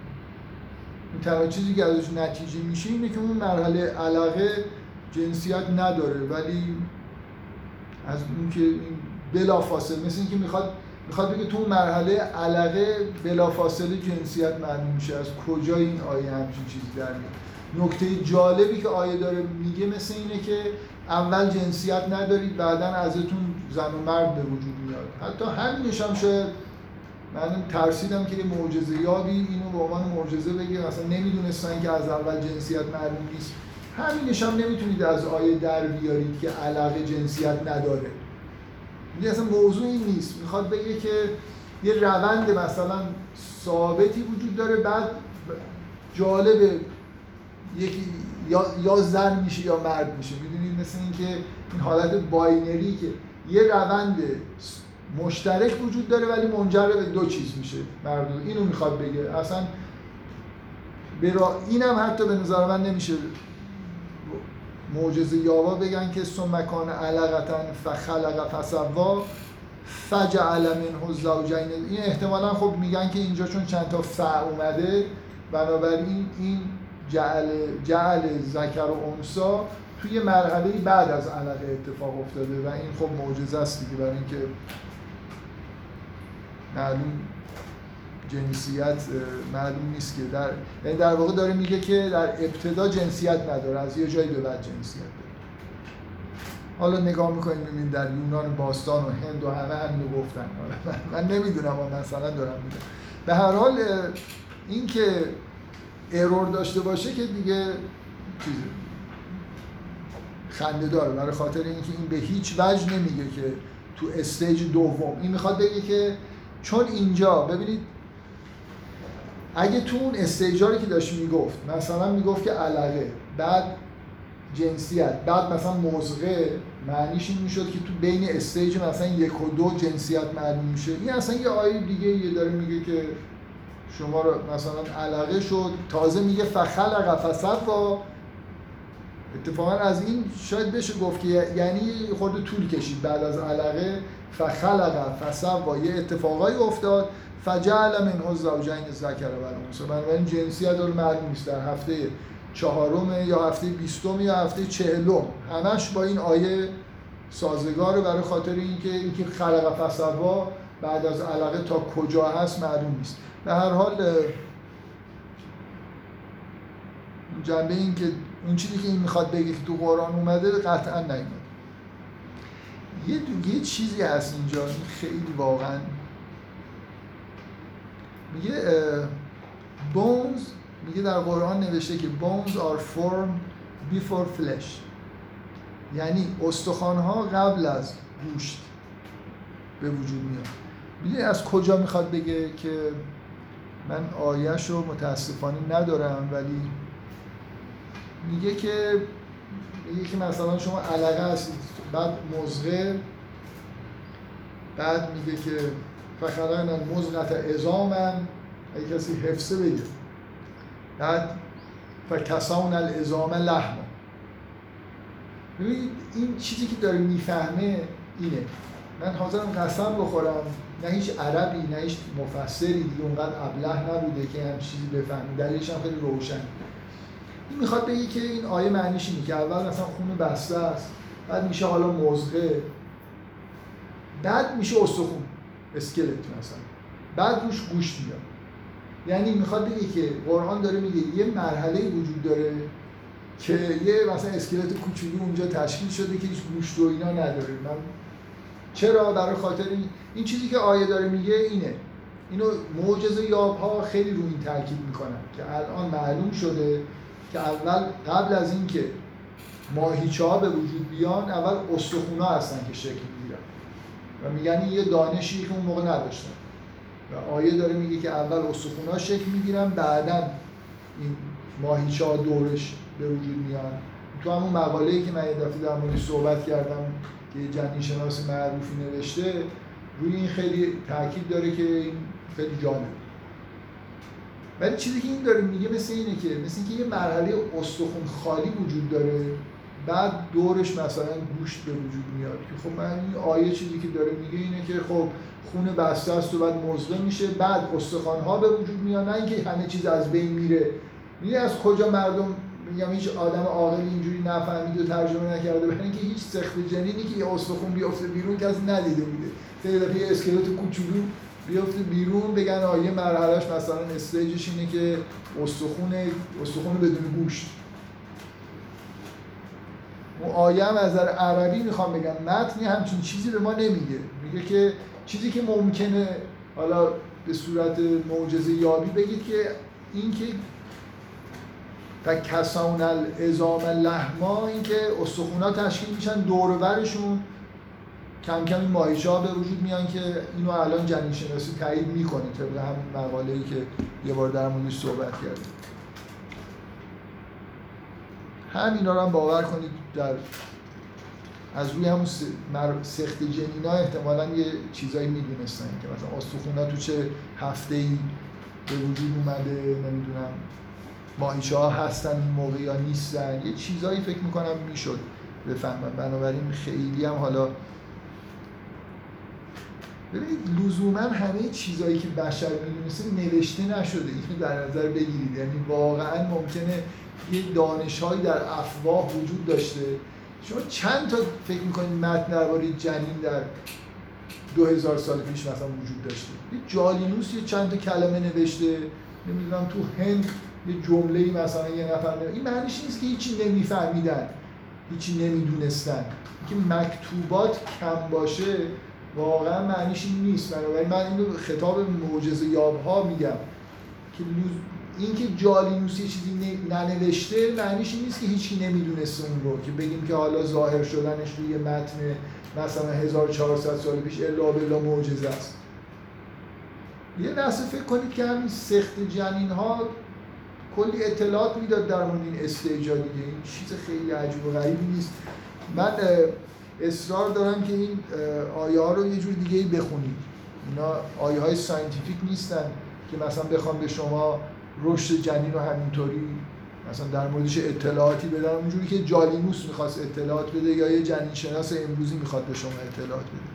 این تنها چیزی که ازش نتیجه میشه اینه که اون مرحله علاقه جنسیت نداره ولی از اون که بلا فاصله مثل اینکه می‌خواد می‌خواد بگه تو اون مرحله علاقه بلافاصله جنسیت معلوم میشه از کجا این آیه همچین چیزی در میاد. نکته جالبی که آیه داره میگه مثل اینه که اول جنسیت ندارید بعدا ازتون زن و مرد به وجود میاد. حتی همینش هم شاید من ترسیدم که یه معجزه یابی اینو به عنوان معجزه بگه. مثلا نمی‌دونستن که از اول جنسیت معلوم نیست. همینش هم نمی‌تونید از آیه در بیارید که علاقه جنسیت نداره. این اصلا موضوع این نیست. می‌خواد بگه که یه روند مثلا ثابتی وجود داره بعد جالب یکی یا, یا زن میشه یا مرد میشه. می‌دونید مثل اینکه این حالت باینری که یه روند مشترک وجود داره ولی منجر به دو چیز میشه. مردم اینو می‌خواد بگه. اصلا برا اینم حتی به نظر من نمیشه معجزه یابا بگن که سمکان علقتا فخلق فسوا فجعل منه الزوجین. این احتمالا خب میگن که اینجا چون چند تا ف اومده بنابراین این جعل جعل ذکر و انسا توی مرحله بعد از علقه اتفاق افتاده و این خب معجزه است دیگه برای اینکه معلوم جنسیت معلوم نیست که در یعنی در واقع داره میگه که در ابتدا جنسیت نداره از یه جایی به بعد جنسیت داره. حالا نگاه می‌کنیم ببینیم در یونان باستان و هند و همه همینو گفتن. من نمی‌دونم مثلا دارم میگم. به هر حال این که ارور داشته باشه که دیگه چیزه خنده داره. برای خاطر اینکه این به هیچ وجه نمیگه که تو استیج دوم. این می‌خواد بگه که چون اینجا ببینید اگه تو اون استیجاری که داشت می‌گفت مثلا می‌گفت که علاقه بعد جنسیت بعد مثلا مزغه معنیش این می‌شد که تو بین استیج مثلا یک و دو جنسیت معلوم میشه. این اصلا یه آیه دیگه یه داره میگه که شما رو مثلا علاقه شد. تازه میگه فخلق فسوا اتفاقا از این شاید بشه گفت که یعنی خود طول کشید بعد از علاقه فخلق فسوا یه اتفاقایی افتاد. فجعل منه الزوجین الذکر و بنابراین جنسیت رو معلوم نیست. در هفته چهارم یا هفته بیستم یا هفته چهلم. همش با این آیه سازگاره برای خاطر اینکه اینکه خلق فسوا بعد از علاقه تا کجا هست معلوم نیست. به هر حال جنبه این که اون چیزی که این می‌خواد بگه که تو قرآن اومده قطعا نیومده یه یه چیزی هست اینجا خیلی واقعا. میگه bones میگه در قرآن نوشته که bones are formed before flesh. یعنی استخوان ها قبل از گوشت به وجود میاد. می‌دونی از کجا می‌خواد بگه که من آیش رو متاسفانه ندارم ولی میگه که میگه که مثلا شما علقه هستید بعد مزغه بعد میگه که فخرن مزغت ازامن اگه کسی حفظه بگه. بعد فکسان الازام لحم ببینید این چیزی که داره می‌فهمه اینه. من حاضرم قسم بخورم. نه هیچ عربی نه هیچ مفسری دیگه اونقدر ابله نبوده که هم چیزی بفهمی دلیلش هم خیلی روشن. می‌خواد بگه که این آیه معنیش اینه که اول مثلا خون بسته است بعد میشه حالا مزغه. بعد میشه استخون اسکلت مثلا. بعد روش گوشت میاد. یعنی می‌خواد بگه که قرآن داره میگه یه مرحله وجود داره که یه مثلا اسکلت کوچولو اونجا تشکیل شده که هیچ گوشت و اینا نداره. من چرا؟ برای خاطر این, این چیزی که آیه داره میگه اینه. اینو معجزه یاب ها خیلی رو این تاکید می‌کنن که الان معلوم شده که اول قبل از اینکه ماهیچه ها به وجود بیان اول استخونا هستن که شکل می‌گیرن. و میگن یه دانشی که اون موقع نداشتن. و آیه داره میگه که اول استخونا شکل می‌گیرن بعدا این ماهیچه ها دورش به وجود میان. تو همون مقاله‌ای که من یه دفعه در موردش صحبت کردم که یه جنین شناس معروفی نوشته روی این خیلی تاکید داره که این خیلی جالب ولی چیزی که این داره میگه مثل اینه که مثل اینکه یه مرحله استخون خالی وجود داره بعد دورش مثلا گوشت به وجود میاد. که خب من این آیه چیزی که داره میگه اینه که خب خون بسته است و بعد مزغه میشه بعد استخوان ها به وجود میاد نه اینکه همه چیز از بین میره. میگه از کجا مردم میگم هیچ آدم عاقل اینجوری نفهمید و ترجمه نکرده برای اینکه هیچ سخت جنینی که یه استخون بیفته بیرون کسی ندیده بوده یه دفعه اسکلت کوچولو بیفته بیرون بگن آیه مرحلهش مثلا استیجش اینه که استخون استخون بدون گوشت. هم از نظر عربی می‌خوام بگم متنی همچین چیزی به ما نمیگه. میگه که چیزی که ممکنه حالا به صورت معجزه یابی بگید که این که و کسان الازام لحما این که استخونا تشکیل میشن دورورشون کم کم این ماهیچه ها به وجود میان که اینو الان جنین شناسی تایید می‌کنه طبق همین مقاله ای که یه بار در موردش صحبت کردیم. همینا رو هم باور کنید در از روی همون سخت جنینا احتمالا یه چیزایی می‌دونستن که مثلا استخونا تو چه هفته ای به وجود اومده نمی‌دونم ماهیچه ها هستن این موقع یا نیستن. یه چیزایی فکر می‌کنم می‌شد بفهمم. بنابراین خیلی هم حالا ببینید لزوما همه چیزایی که بشر می‌دونسته نوشته نشده. اینو در نظر بگیرید. یعنی واقعا ممکنه یه دانشهایی در افواه وجود داشته. شما چند تا فکر می‌کنید متن درباره جنین در دو هزار سال پیش مثلا وجود داشته؟ یه جالینوس یه چند تا کلمه نوشته. نمی‌دونم تو هند یه جمله مثلا یه نفر این معنیش نیست که هیچی نمیفهمیدن هیچی نمی‌دونستن. که مکتوبات کم باشه واقعا معنیش این نیست. بنابراین من اینو خطاب معجزه یاب ها میگم که اینکه جالینوس یه چیزی ننوشته معنیش این نیست که هیچی نمی‌دونسته اون رو. که بگیم که حالا ظاهر شدنش روی متن مثلا 1400 سال پیش الا و بلا معجزه است. یه لحظه فکر کنید که همین سقط جنین ها کلی اطلاعات می‌داد در مورد این stage ا دیگه این چیز خیلی عجیب و غریبی نیست. من اصرار دارم که این آیه ها رو یه جور دیگه بخونید. اینا آیه های scientific نیستن که مثلا بخواد به شما رشد جنین رو همینطوری مثلا در موردش اطلاعاتی بدم. اونجوری که جالینوس می‌خواست اطلاعات بده یا یه جنین شناس امروزی می‌خواد به شما اطلاعات بده.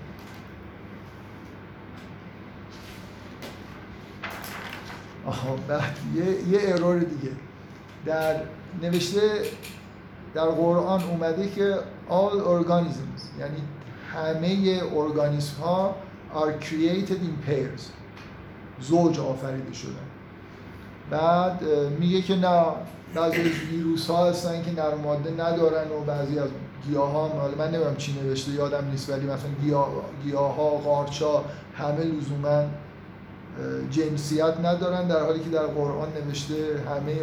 آها بعد یه, یه ارور دیگه. در نوشته در قرآن اومده که all organisms یعنی همه ارگانیسم ها are created in pairs. زوج آفریده شدن. بعد میگه که نه بعضی از ویروس ها هستن که نرم ماده ندارن و بعضی از گیاه ها من نمی‌دونم چی نوشته یادم نیست ولی مثلا گیاه, گیاه ها قارچا همه لزوما جنسیت ندارن در حالی که در قرآن نوشته همه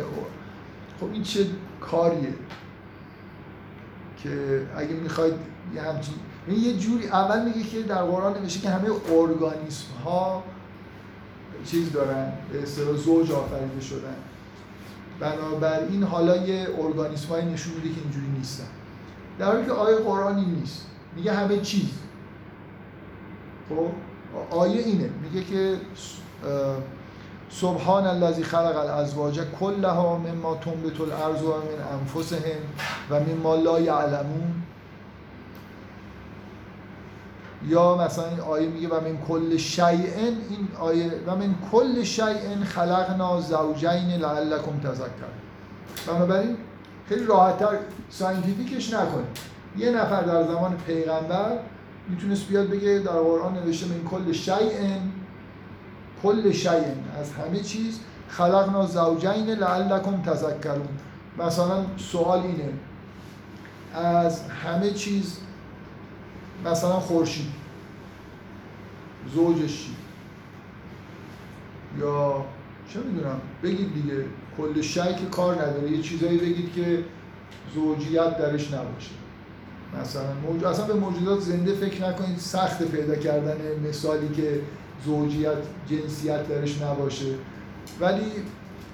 خب این چه کاریه؟ که اگه می‌خواید یه همچین یه جوری اول میگه که در قرآن نوشته که همه ارگانیسم ها چیز دارن به اصطلاح زوج آفریده شدن. بنابراین حالا یه ارگانیسم های نشون میده که اینجوری نیستن. در حالی که آیه قرآنی نیست. میگه همه چیز. خب؟ آیه اینه. میگه که سبحان الذی خلق الازواج كلها مما تنبت الارض و من انفسهم و مما لا یعلمون. یا مثلا این آیه میگه و من کل شیء این آیه و من کل شیء خلقنا زوجین لعلکم تذکرون. بنابراین خیلی راحتتر ساینتیفیکش نکنید یه نفر در زمان پیغمبر می‌تونست بیاد بگه در قرآن نوشته من کل شیء کل شیء. از همه چیز خلقنا زوجین لعلکم تذکرون. مثلا سوال اینه از همه چیز مثلا خورشید زوجش یا چه می‌دونم بگید دیگه کل شک کار نداره. یه چیزایی بگید که زوجیت درش نباشه. مثلا موج... اصلا به موجودات زنده فکر نکنید سخت پیدا کردن مثالی که زوجیت جنسیت درش نباشه. ولی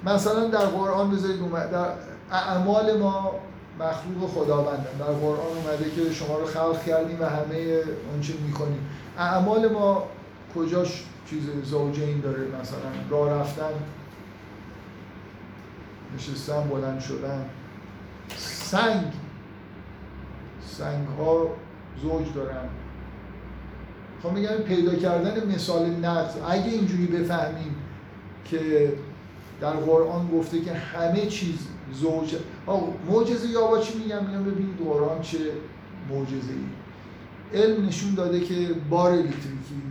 مثلا در قرآن بذارید در اعمال ما مخلوق خداوندن. در قرآن اومده که شما رو خلق کردیم و همه اونچه می‌کنیم اعمال ما کجاش چیز زوجین داره؟ مثلا راه رفتن نشستن بلند شدن. سنگ. سنگ ها زوج دارن. خب میگم پیدا کردن مثال نقص اگه اینجوری بفهمیم که در قرآن گفته که همه چیز زوج معجزه یا با چی میگم؟ میگم ببینید قرآن چه معجزه ای علم نشون داده که بار الکتریکی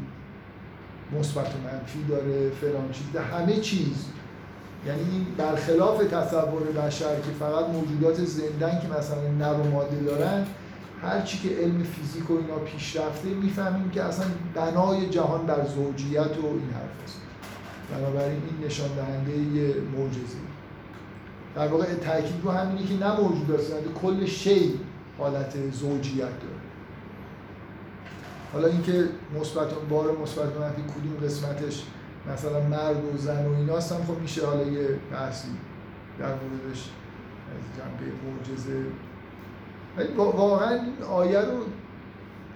مثبت و منفی داره فلان چیز ده همه چیز. یعنی برخلاف تصور بشر که فقط موجودات زندن که مثلا نر و ماده دارن هر چی که علم فیزیک و اینا پیشرفته می‌فهمیم که اصلا بنای جهان بر زوجیت و این حرف است. بنابراین این نشان دهنده یه معجزه. در واقع تاکید رو همینه که نه موجود یعنی کل شی حالت زوجیت داره. حالا اینکه مثبت بار مثبت منفی کدوم قسمتش مثلا مرد و زن و ایناست هم خب میشه حالا یه بحثی در موردش از جنبه معجزه واقعا این آیه رو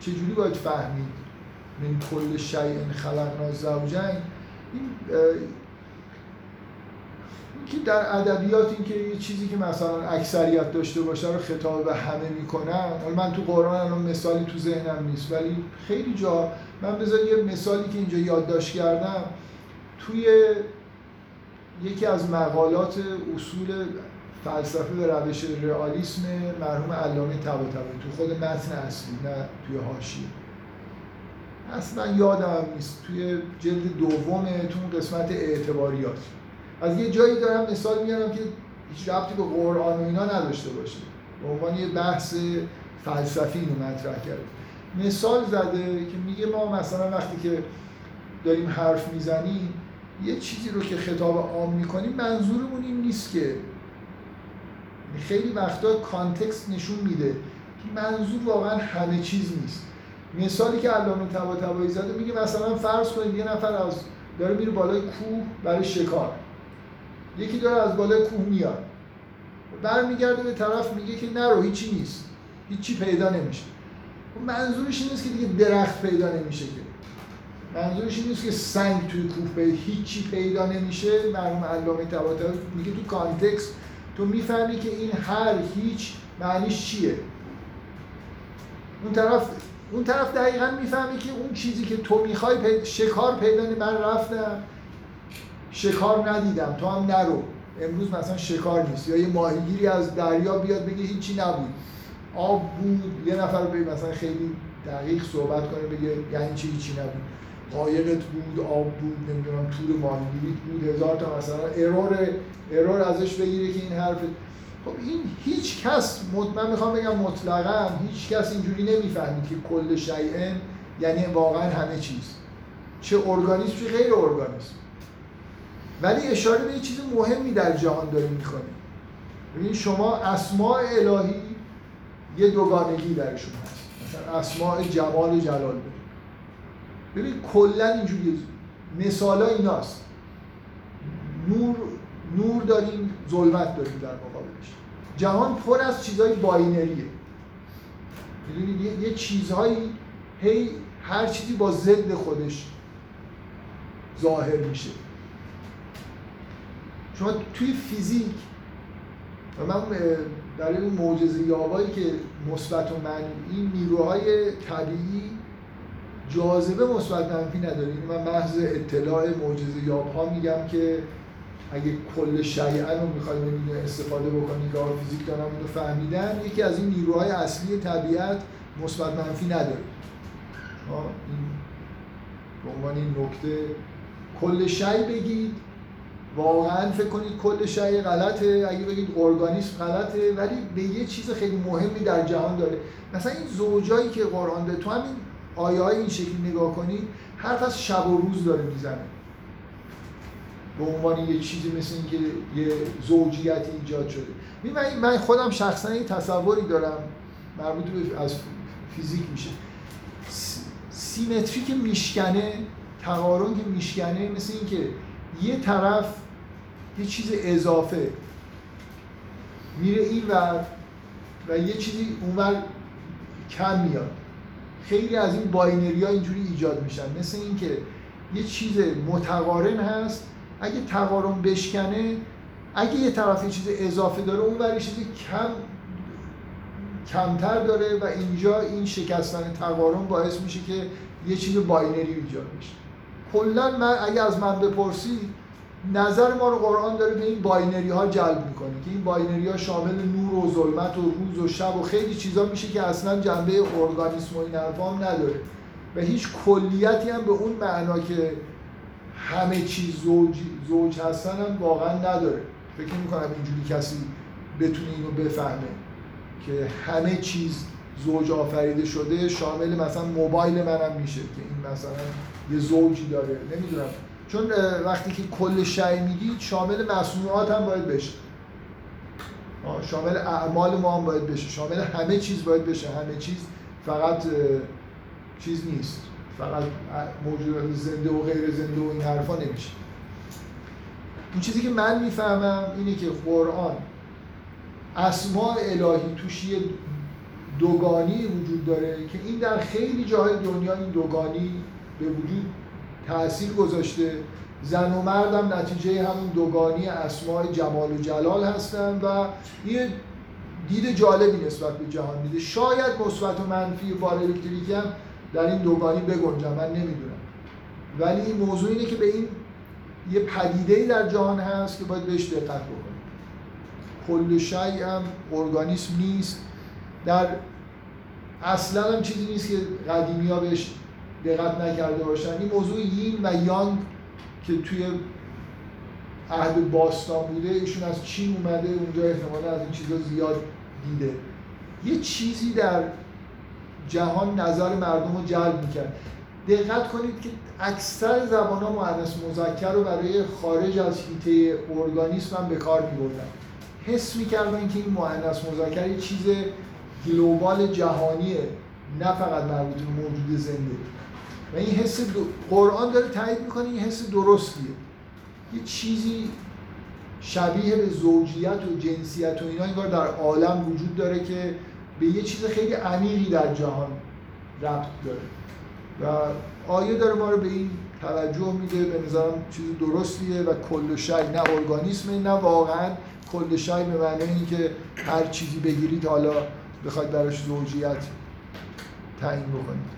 چجوری باید فهمید؟ من کل شیء خلقنا زوجین این که در ادبیات این که یه چیزی که مثلا اکثریت داشته باشه رو خطاب به همه می‌کنن. حالا من تو قرآن الان مثالی تو ذهنم نیست ولی خیلی جا من بذار یه مثالی که اینجا یادداشت کردم. توی یکی از مقالات اصول فلسفه به روش رئالیسم مرحوم علامه طباطبایی. تو خود متن اصلی نه توی حاشیه. اصلا یادم نیست. توی جلد دومه تو قسمت اعتباریات. از یه جایی دارم مثال میارم که هیچ ربطی به قرآن و اینا نداشته باشه. به عنوان یه بحث فلسفی اینو مطرح کرده مثال زده که میگه ما مثلا وقتی که داریم حرف می‌زنیم یه چیزی رو که خطاب عام می‌کنیم منظورمون این نیست که خیلی وقتا کانتکست نشون میده که منظور واقعا همه چیز نیست. مثالی که علامه طباطبایی زده میگه مثلا فرض کنید یه نفر از داره میره بالای کوه برای شکار. یکی داره از بالای کوه میاد. برمیگرده به طرف میگه که نرو هیچی نیست. هیچی پیدا نمیشه. منظورش این نیست که دیگه درخت پیدا نمیشه که. منظورش این نیست که سنگ توی کوه پیدا هیچی پیدا نمیشه. مرحوم علامه طباطبایی میگه تو کانتکست تو می‌فهمی که این هر هیچ معنیش چیه. اون طرف اون طرف دقیقا می‌فهمی که اون چیزی که تو می‌خوای پید... شکار پیدا من رفتم شکار ندیدم تو هم نرو. امروز مثلا شکار نیست. یا یه ماهیگیری از دریا بیاد بگه هیچی نبود. آب بود یه نفر به مثلا خیلی دقیق صحبت کنه بگه یعنی چی هیچی نبود. قایقت بود آب بود نمی‌دونم تور ماهیگیری بود هزار تا مثلا ارور ارور ازش بگیره که این حرف خب این هیچ کس من می‌خوام بگم مطلقا هیچ کس اینجوری نمی‌فهمید که کل شیء یعنی واقعا همه چیز. چه ارگانیسم چه غیر ارگانیسم. ولی اشاره به یه چیز مهمی در جهان داریم می‌کنیم ببین شما اسماء الهی یه دوگانگی درشون هست. مثلا اسماء جمال جلال داریم ببین کلا اینجوری مثال ایناست. نور نور داریم ظلمت داریم در مقابلش. جهان پر از چیزهای باینریه. می‌دونید؟ یه،, یه چیزهایی هی هر چیزی با ضد خودش ظاهر میشه. شما توی فیزیک و من برای اون معجزه یابایی که مثبت و منفی نیروهای طبیعی جاذبه مثبت منفی نداره. این من محض اطلاع معجزه یاب ها میگم که اگه کل شیعه رو می‌خوای نمی‌دونه استفاده بکنی که فیزیک دارم اینو فهمیدن. یکی از این نیروهای اصلی طبیعت مثبت منفی نداره. این به عنوان این نکته. کل شی بگید. واقعا فکر کنید کل شی غلطه. اگه بگید ارگانیسم غلطه ولی به یه چیز خیلی مهمی در جهان داره. مثلا این زوجایی که قرآن ده تو همین آیه های این شکلی نگاه کنید حرف از شب و روز داره می‌زنه. به عنوان یه چیزی مثل اینکه یه زوجیتی ایجاد شده. من خودم شخصا یه تصوری دارم. مربوط به از فیزیک میشه. سیمتری که میشکنه تقارن که میشکنه مثل اینکه یه طرف یه چیز اضافه میره این ور و یه چیزی اونور کم میاد. خیلی از این binary ها اینجوری ایجاد میشن. مثل اینکه یه چیز متقارن هست. اگه تقارن بشکنه اگه یه طرف یه چیز اضافه داره اون برای چیزی کم کمتر داره و اینجا این شکستن تقارن باعث میشه که یه چیز binary ایجاد بشه. کلا من اگه از من بپرسی نظر ما رو قرآن داره به این binary ها جلب می‌کنه که این binary ها شامل نور و ظلمت و روز و شب و خیلی چیزا میشه که اصلا جنبه ارگانیسم و این هم نداره. و هیچ کلیتی هم به اون معنا که همه چیز زوج, زوج هستن هم واقعا نداره. فکر می‌کنم اینجوری کسی بتونه اینو بفهمه که همه چیز زوج آفریده شده شامل مثلا موبایل منم میشه که این مثلا یه زوجی داره. نمی‌دونم. چون وقتی که کل شی میگید شامل مصنوعات هم باید بشه. شامل اعمال ما هم باید بشه. شامل همه چیز باید بشه. همه چیز فقط چیز نیست. فقط موجودات زنده و غیر زنده و این حرفا نمیشه. اون چیزی که من می‌فهمم اینه که قرآن اسماع الهی توش یه دوگانی وجود داره که این در خیلی جاهای دنیا این دوگانی به وجود تاثیر گذاشته. زن و مردم نتیجه همون دوگانی اسماع جمال و جلال هستن و یه دید جالبی نسبت به جهان میده. شاید مثبت و منفی بار الکتریکی هم در این دوگانی بگنجم من نمی‌دونم. ولی این موضوع اینه که به این یه پدیده در جهان هست که باید بهش دقت بکنیم. کل شی هم ارگانیسم نیست. در اصلا هم چیزی نیست که قدیمی ها بهش دقت نکرده باشن. این موضوع یین و یانگ که توی عهد باستان بوده ایشون از چین اومده اونجا احتمالا از این چیزا زیاد دیده. یه چیزی در جهان نظر مردم رو جلب می‌کرد. دقت کنید که اکثر زبان ها مؤنث مذکر رو برای خارج از حیطه ارگانیسم هم به کار میبردن. حس می‌کردن که این مؤنث مذکر یه چیز گلوبال جهانیه نه فقط مربوط موجود زنده. و این حس قرآن داره تایید می‌کنه این حس درستیه. یه چیزی شبیه به زوجیت و جنسیت و اینا انگار در عالم وجود داره که به یه چیز خیلی عمیقی در جهان ربط داره. و آیه داره ما رو به این توجه میده به نظرم چیز درستیه و کل شی نه ارگانیسمه نه واقعا کل شی به معنی اینکه هر چیزی بگیرید حالا بخواید براش زوجیت تعیین بکنید.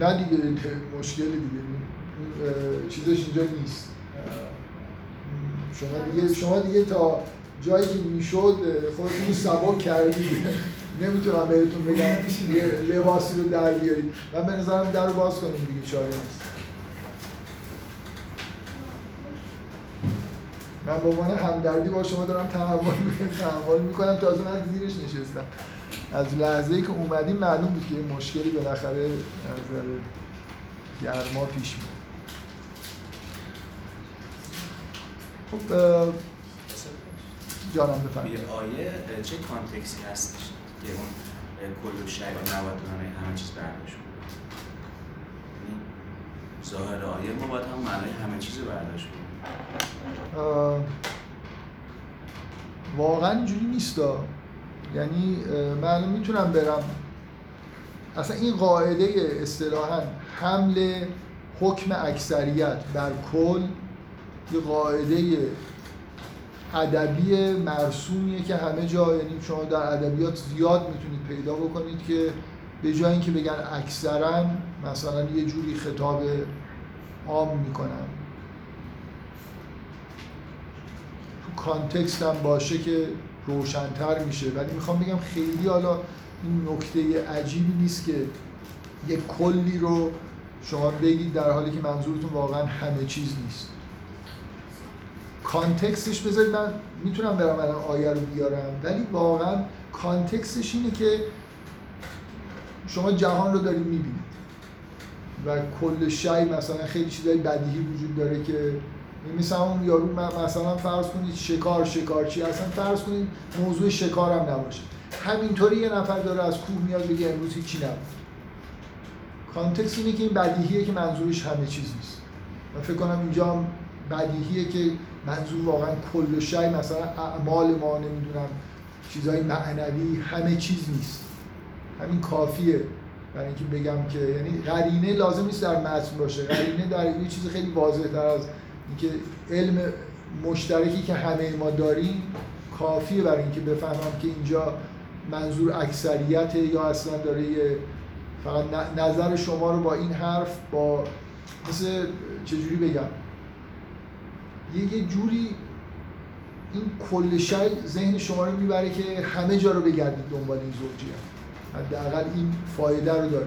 نه دیگه مشکل دیگه. چیزش اینجا نیست. شما دیگه شما دیگه تا جایی که می‌شد خودتون سبا کردید نمی‌تونم بهتون بگم. لباسی رو در بیارید. من به نظرم در باز کنیم دیگه چاره نیست. من به عنوان همدردی با شما دارم تحمل می‌کنم. تحمل می‌کنم. تازه من زیرش نشستم. از لحظه ای که اومدیم معلوم بود که مشکلی بالاخره از گرما پیش میاد. خب جانم بفرمایید. یه آیه چه کانتکسی هستش که اون کل و نباید همه چیز برداشت یعنی ظاهر آیه ما باید هم معنی همه چیز برداشت واقعا اینجوری نیست یعنی من می‌تونم برم. اصلا این قاعده اصطلاحا حمل حکم اکثریت بر کل یه قاعده ادبی مرسومیه که همه جا یعنی شما در ادبیات زیاد می‌تونید پیدا بکنید که به جای اینکه بگن اکثرا مثلا یه جوری خطاب عام می‌کنن. تو کانتکست هم باشه که روشنتر میشه. ولی می‌خوام بگم خیلی حالا این نکته عجیبی نیست که یه کلی رو شما بگید در حالی که منظورتون واقعا همه چیز نیست. کانتکستش بذارید. من می‌تونم برم الان آیه رو بیارم ولی واقعا کانتکستش اینه که شما جهان رو دارید می‌بینید و کل شی مثلا خیلی چیزای بدیهی وجود داره که مثلا اون یارو مثلا فرض کنید شکار شکارچی اصلا فرض کنید موضوع شکار هم نباشه. همینطوری یه نفر داره از کوه میاد بگه امروز هیچی نبود. کانتکست اینه که این بدیهیه که منظورش همه چیز نیست. من فکر کنم اینجا بدیهیه که منظور واقعا کل شی مثلا اعمال ما نمی‌دونم چیزهای معنوی همه چیز نیست. همین کافیه. برای اینکه بگم که یعنی قرینه لازم نیست در متن باشه. قرینه در یه چیز خیلی واضح از اینکه علم مشترکی که همه ما داریم کافیه برای اینکه بفهمم که اینجا منظور اکثریت یا اصلا داره یه فقط نظر شما رو با این حرف با مثل چجوری بگم؟ یه جوری این کل شی ذهن شما رو می‌بره که همه جا رو بگردید دنبال این زوجیت حداقل این فایده رو داره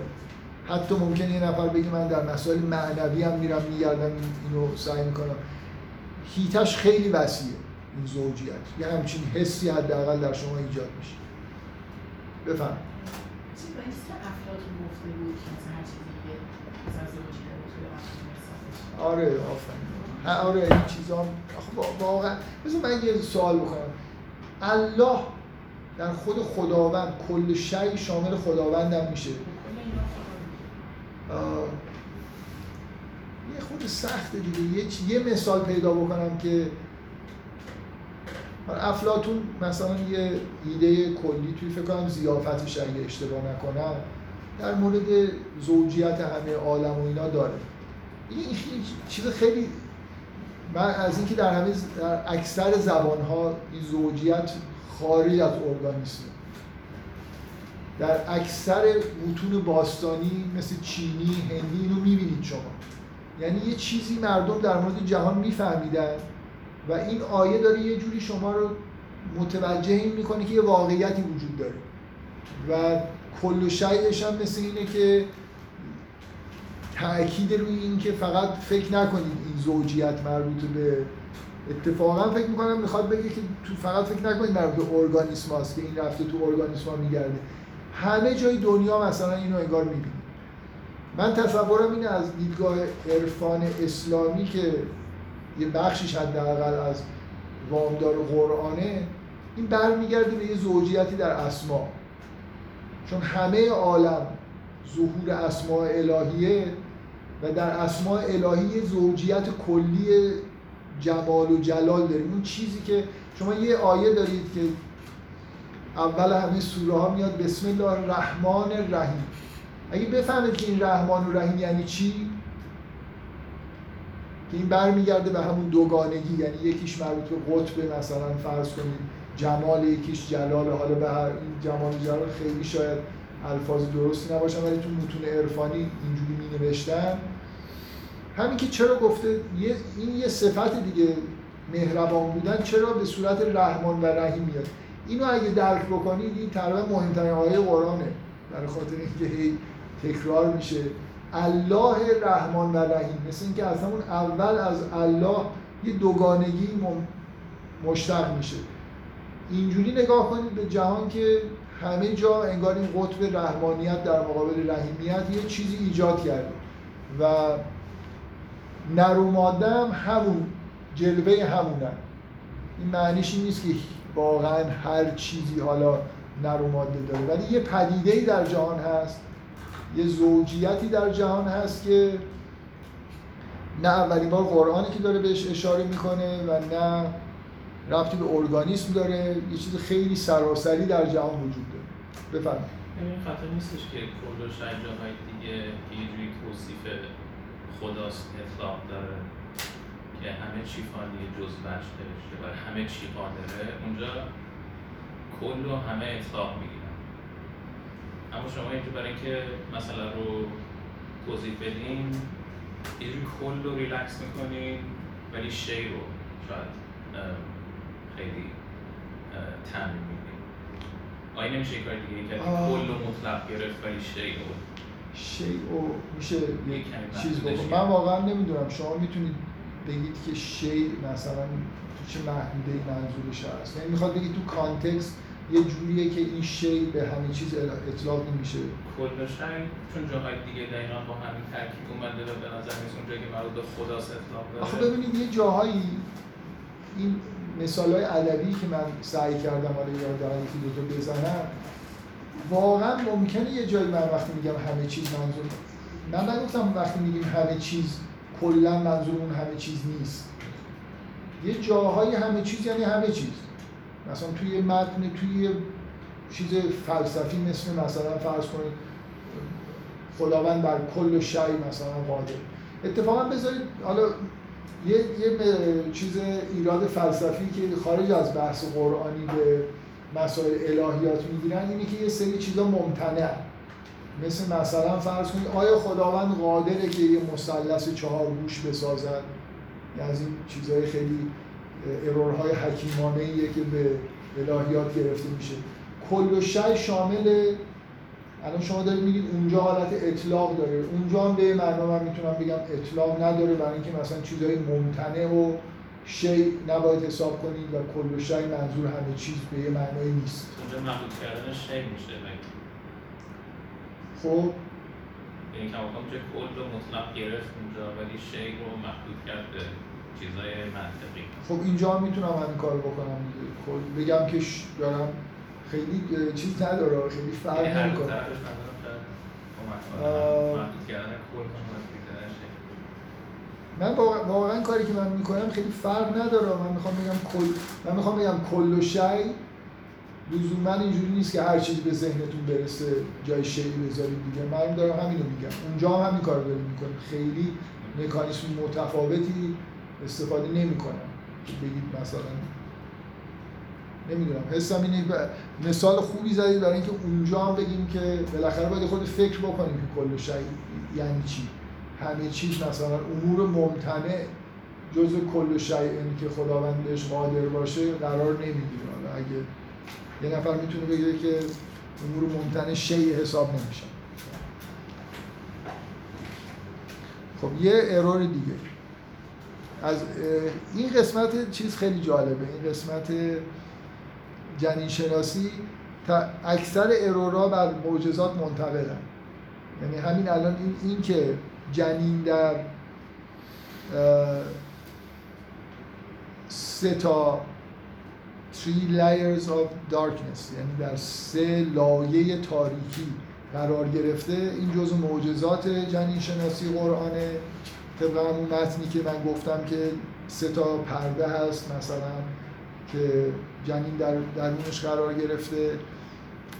حتی ممکنه یه نفر بگه من در مسائل معنوی هم میرم میگردم اینو سعی می‌کنم. هیتش خیلی وسیعه این زوجیت. یه همچین حسی حداقل در شما ایجاد میشه. بفهم آره آفرین. آره این چیزا واقعا مثل من یه سوال بکنم. الله در خود خداوند کل شی شامل خداوند هم میشه. یه خود سخته دیگه. یه, یه مثال پیدا بکنم که افلاتون مثلا یه ایده کلی توی فکر کنم زیافتش اگه اشتباه نکنم در مورد زوجیت همه عالم و اینا داره. این چیز خیلی من از اینکه در همه در اکثر زبان ها این زوجیت خارج از ارگانیسم در اکثر متون باستانی مثل چینی، هندی اینو می‌بینید شما. یعنی یه چیزی مردم در مورد جهان میفهمیدن و این آیه داره یه جوری شما رو متوجه این می‌کنه که یه واقعیتی وجود داره. و کل و هم مثل اینه که تاکید روی این که فقط فکر نکنید این زوجیت مربوط به اتفاقا فکر می‌کنم می‌خواد بگه که تو فقط فکر نکنید مربوط به ارگانیسم هست که این رفته تو ارگانیسم ها میگرده. همه جای دنیا مثلا اینو انگار می‌بینید من تصورم اینه از دیدگاه عرفان اسلامی که یه بخشیش حداقل از وامدار قرآنه این برمیگرده به یه زوجیتی در اسما. چون همه عالم ظهور اسماء الهیه و در اسماء الهی زوجیت کلی جمال و جلال داریم اون چیزی که شما یه آیه دارید که اول همه سوره ها میاد بسم الله الرحمن الرحیم. اگه بفهمید که این رحمان و رحیم یعنی چی؟ که این برمیگرده به همون دوگانگی یعنی یکیش مربوط به قطب مثلا فرض کنید جمال یکیش جلال. حالا به هر جمال جلال خیلی شاید الفاظ درستی نباشن ولی تو متون عرفانی اینجوری می نوشتن همین که چرا گفته این یه صفت دیگه مهربان بودن چرا به صورت رحمان و رحیم میاد؟ اینو اگه درک بکنید این تقریبا مهمترین آیه قرآنه. برای خاطر اینکه هی تکرار میشه. الله رحمان و رحیم. مثل اینکه از همون اول از الله یه دوگانگی مشتق میشه. اینجوری نگاه کنید به جهان که همه جا انگار این قطب رحمانیت در مقابل رحیمیت یه چیزی ایجاد کرده. و نر و ماده هم همون جلوه همونن این معنیش این نیست که واقعا هر چیزی حالا نر ماده داره. ولی یه پدیده در جهان هست یه زوجیتی در جهان هست که نه اولین بار قرآنی که داره بهش اشاره می‌کنه و نه ربطی به ارگانیسم داره. یه چیز خیلی سراسری در جهان وجود داره. بفرمایید. این خطا نیستش که کل و دیگه یه جوری توصیف خداست اطلاق داره. که همه چی فانی جز بشته و همه چی قادره اونجا کل رو همه اطلاق می‌گیرن. اما شما اینجا برای اینکه مثلا رو توضیح بدین یه کل رو ریلکس می‌کنین ولی شی رو شاید خیلی تعمیم میدین آیا نمیشه کار دیگه که کل رو مطلق گرفت ولی شی رو. شیء میشه یک چیز بکنم من واقعا نمی‌دونم. شما می‌تونید بگید که شی مثلا تو چه محدوده منظورش هست. یعنی می‌خواد بگید تو کانتکست یه جوریه که این شی به همین چیز اطلاق نمیشه کل شی چون جاهای دیگه دقیقا با همین ترکیب اومده و به نظر نیست اونجایی که مربوط به خدا اطلاق داره. آخه ببینید یه جاهایی این مثال های ادبی که من سعی کردم حالا یاد یکی دو تا بزنم واقعا ممکنه یه جایی من وقتی میگم همه چیز منظور من نگفتم وقتی میگیم همه چیز کلا منظور اون همه چیز نیست. یه جاهای همه چیز یعنی همه چیز. مثلا توی متن توی چیز فلسفی مثل مثلا فرض کنید خداوند بر کل شی مثلا قادر اتفاقا بذارید حالا یه, یه چیز ایراد فلسفی که خارج از بحث قرآنی به مسائل الهیات می‌گیرن اینه که یه سری چیزا ممتنع مثل مثلا فرض کنید آیا خداوند قادره که یه مثلث چهار گوش بسازد؟ یعنی از این چیزهای خیلی ارورهای حکیمانه ایه که به الهیات گرفته میشه. کل و شی شامل الان شما دارید میگید اونجا حالت اطلاق داره. اونجا هم به معنا من می‌تونم بگم اطلاق نداره برای اینکه مثلا چیزهای ممتنع و شی نباید حساب کنید و کل و شی منظور همه چیز به یه معنای نیست. اونجا محدود کردن شی میشه. خب؟ یعنی که چه کل رو مطلق گرفت اونجا ولی شی رو محدود کرد به چیزای منطقی. خب اینجا هم می‌تونم همین کار بکنم. خب بگم که دارم خیلی چیز نداره خیلی فرق نمی‌کنه. کل من واقعا کاری که من می‌کنم خیلی فرق نداره. من می‌خوام بگم کل من می‌خوام بگم کل و شی لزوما اینجوری نیست که هر چیزی به ذهنتون برسه جای شی بذارید دیگه. من دارم همینو میگم. اونجا هم همین کار داریم می‌کنم خیلی مکانیسم متفاوتی استفاده نمی‌کنم. بگید مثلا نمی‌دونم. حسم اینه مثال خوبی زدید برای اینکه اونجا هم بگیم که بالاخره باید خود فکر بکنیم که کل شی یعنی چی. همه چیز مثلا امور ممتنع جز کل شیء که خداوندش قادر باشه قرار نمی‌گیره. اگه یه نفر می‌تونه بگه که امور ممتنع شیء حساب نمیشن خب یه ارور دیگه. از این قسمت چیز خیلی جالبه. این قسمت جنین شناسی اکثر ارورا بر معجزات منطبقن یعنی همین الان این, این که جنین در سه تا three layers of darkness. یعنی در سه لایه تاریکی قرار گرفته. این جزء معجزات جنین شناسی قرآنه طبق همون متنی که من گفتم که سه تا پرده هست مثلا که جنین در درونش قرار گرفته.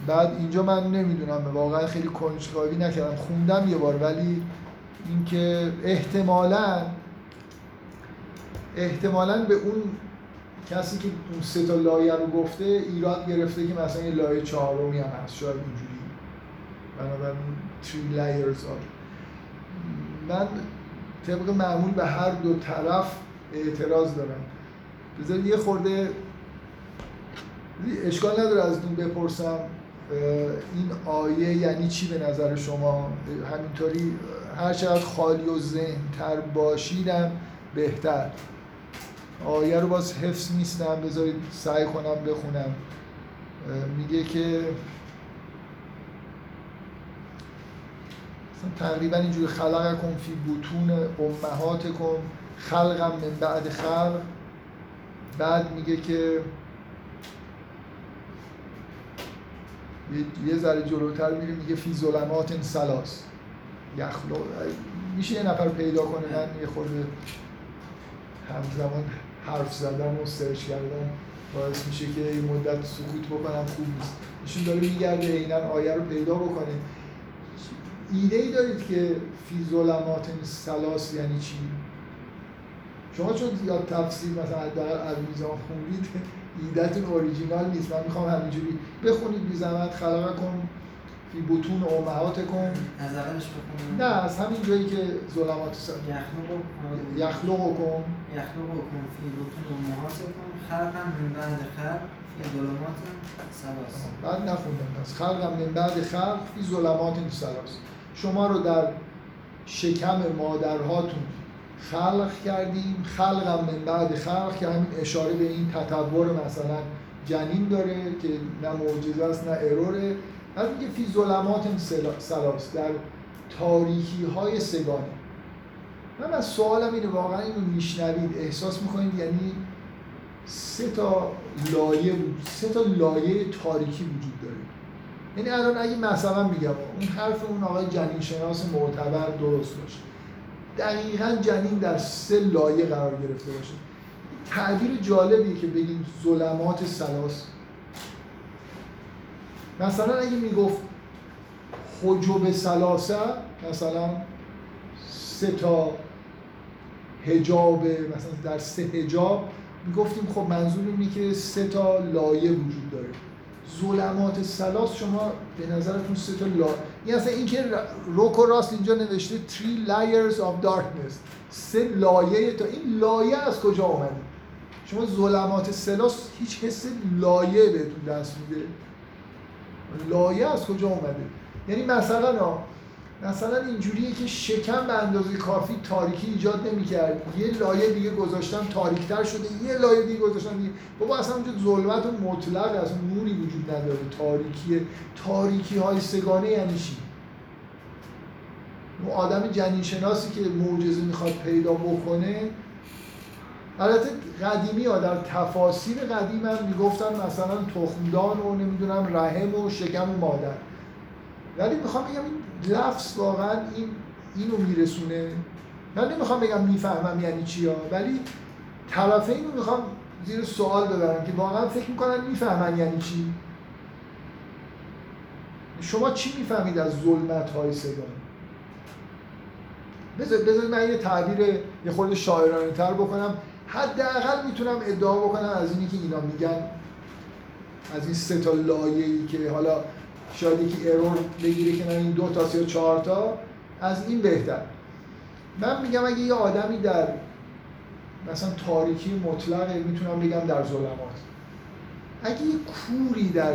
بعد اینجا من نمی‌دونم واقعا خیلی کنجکاوی نکردم. خوندم یه بار ولی اینکه احتمالا احتمالا به اون کسی که اون سه تا لایه رو گفته ایراد گرفته که مثلا یه لایه چهارمی هم هست. شاید اینجوری. بنابراین three layers of من طبق معمول به هر دو طرف اعتراض دارم. بذارید یه خورده اشکال نداره از اون بپرسم. این آیه یعنی چی به نظر شما؟ همینطوری هر چقدر خالی و ذهن تر باشیدم بهتر. آیه رو باز حفظ نیستم؟ بذارید سعی کنم بخونم. میگه که تقریبا اینجوری خلقکم فی بطون امهاتکم خلقم من بعد خلق. بعد میگه که یه ذره جلوتر میره میگه فی ظلمات سلاس. یخلو میشه یه نفر پیدا کنه من یه خورده همزمان حرف زدم و سرچ کردم باعث میشه که یه مدت سکوت بکنم خوب نیست. ایشون داره میگرده اینا آیه رو پیدا بکنه. ایده ای دارید که فی ظلمات سلاس یعنی چی؟ شما چون یا تفسیر مثلا در میزان خوندید ایدهتون اوریجینال نیست. من می‌خوام همینجوری بخونید بی زحمت خلقه کن. فی بطون امهات کن. از اولش نه از همین جایی که ظلمات سر. یخلق کن. یخلق کن. فی بطون امهات کن. خلقا من بعد خلق فی ظلمات سلاس بعد نخوندم پس. خلقا من بعد خلق فی ظلمات سلاس شما رو در شکم مادرهاتون خلق کردیم. خلقم من بعد خلق که همین اشاره به این تطور مثلا جنین داره که نه معجزه است نه اروره بعد میگه فی ظلمات سلاس در تاریکی های سگانه. من از سوالم اینه واقعا اینو میشنوید احساس می‌کنید یعنی سه تا لایه سه تا لایه تاریکی وجود داره. یعنی الان اگه مثلا میگم اون حرف اون آقای جنین شناس معتبر درست باشه. دقیقا جنین در سه لایه قرار گرفته باشه. تعبیر جالبیه که بگیم ظلمات سلاس مثلا اگه می‌گفت حجب سلاسه مثلا سه تا هجاب مثلا در سه هجاب می‌گفتیم خب منظور اینه که سه تا لایه وجود داره. ظلمات سلاس شما به نظرتون سه تا لا این اصلا این که روک و راست اینجا نوشته three layers of darkness سه لایه تا این لایه از کجا اومده؟ شما ظلمات سلاس هیچ حس لایه بهتون دست میده. لایه از کجا اومده؟ یعنی مثلا مثلا اینجوریه که شکم به اندازه کافی تاریکی ایجاد نمی‌کرد. یه لایه دیگه گذاشتم تاریکتر شده یه لایه دیگه گذاشتم دیگه. بابا اصلا اونجا ظلمت و مطلق اصلا نوری وجود نداره. تاریکی تاریکی های سگانه یعنی چی؟ آدم جنین شناسی که معجزه می‌خواد پیدا بکنه البته قدیمی ها در تفاسیر قدیم هم می‌گفتن مثلا تخمدان و نمی‌دونم رحم و شکم مادر. ولی می‌خوام بگم این لفظ واقعا این اینو میرسونه. من نمی‌خوام بگم می‌فهمم یعنی چیا ولی طرفین رو می‌خوام زیر سوال ببرم که واقعا فکر می‌کنن می‌فهمن یعنی چی. شما چی می‌فهمید از ظلمت های سگان بذار من یه تعبیر یه خورده شاعرانه تر بکنم. حداقل می‌تونم ادعا بکنم از اینی که اینا میگن از این سه تا لایه‌ای که حالا شاید یکی ارور بگیره که این دو تا یا چهار تا از این بهتر. من میگم اگه یه آدمی در مثلا تاریکی مطلقه می‌تونم بگم در ظلمات. اگه یه کوری در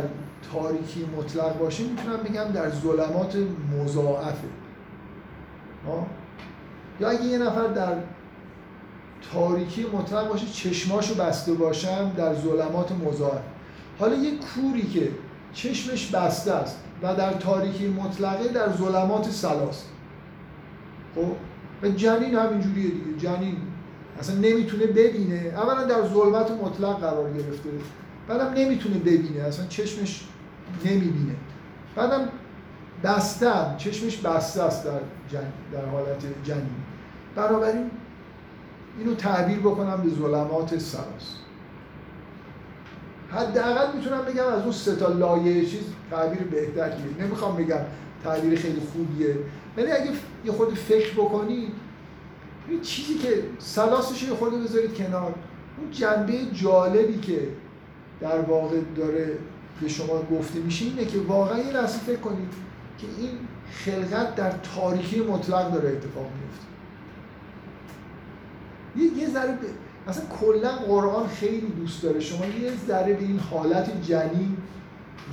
تاریکی مطلق باشه می‌تونم بگم در ظلمات مضاعفه؟ یا اگه یه نفر در تاریکی مطلق باشه چشماشو بسته باشم در ظلمات مضاعف حالا یه کوری که چشمش بسته است و در تاریکی مطلقه در ظلمات سلاس. خب؟ و جنین همینجوریه دیگه جنین. اصلا نمی‌تونه ببینه. اولا در ظلمت مطلق قرار گرفته. بعدم نمی‌تونه ببینه. اصلا چشمش نمی‌بینه. بعدم بستم چشمش بسته است در, جن... در حالت جنین. بنابراین اینو تعبیر بکنم به ظلمات سراس. حداقل می‌تونم بگم از اون سه تا لایه چیز تعبیر بهتریه. نمی‌خوام بگم تعبیر خیلی خوبیه. ولی اگه یه خود فکر بکنی یه چیزی که سلاسش یه خورده بذارید کنار. اون جنبه جالبی که در واقع داره به شما گفته میشه اینه که واقعا یه لحظه فکر کنید که این خلقت در تاریخی مطلق داره اتفاق میفته. یه یه ذره ب... اصلا کلا قرآن خیلی دوست داره. شما یه ذره به این حالت جنین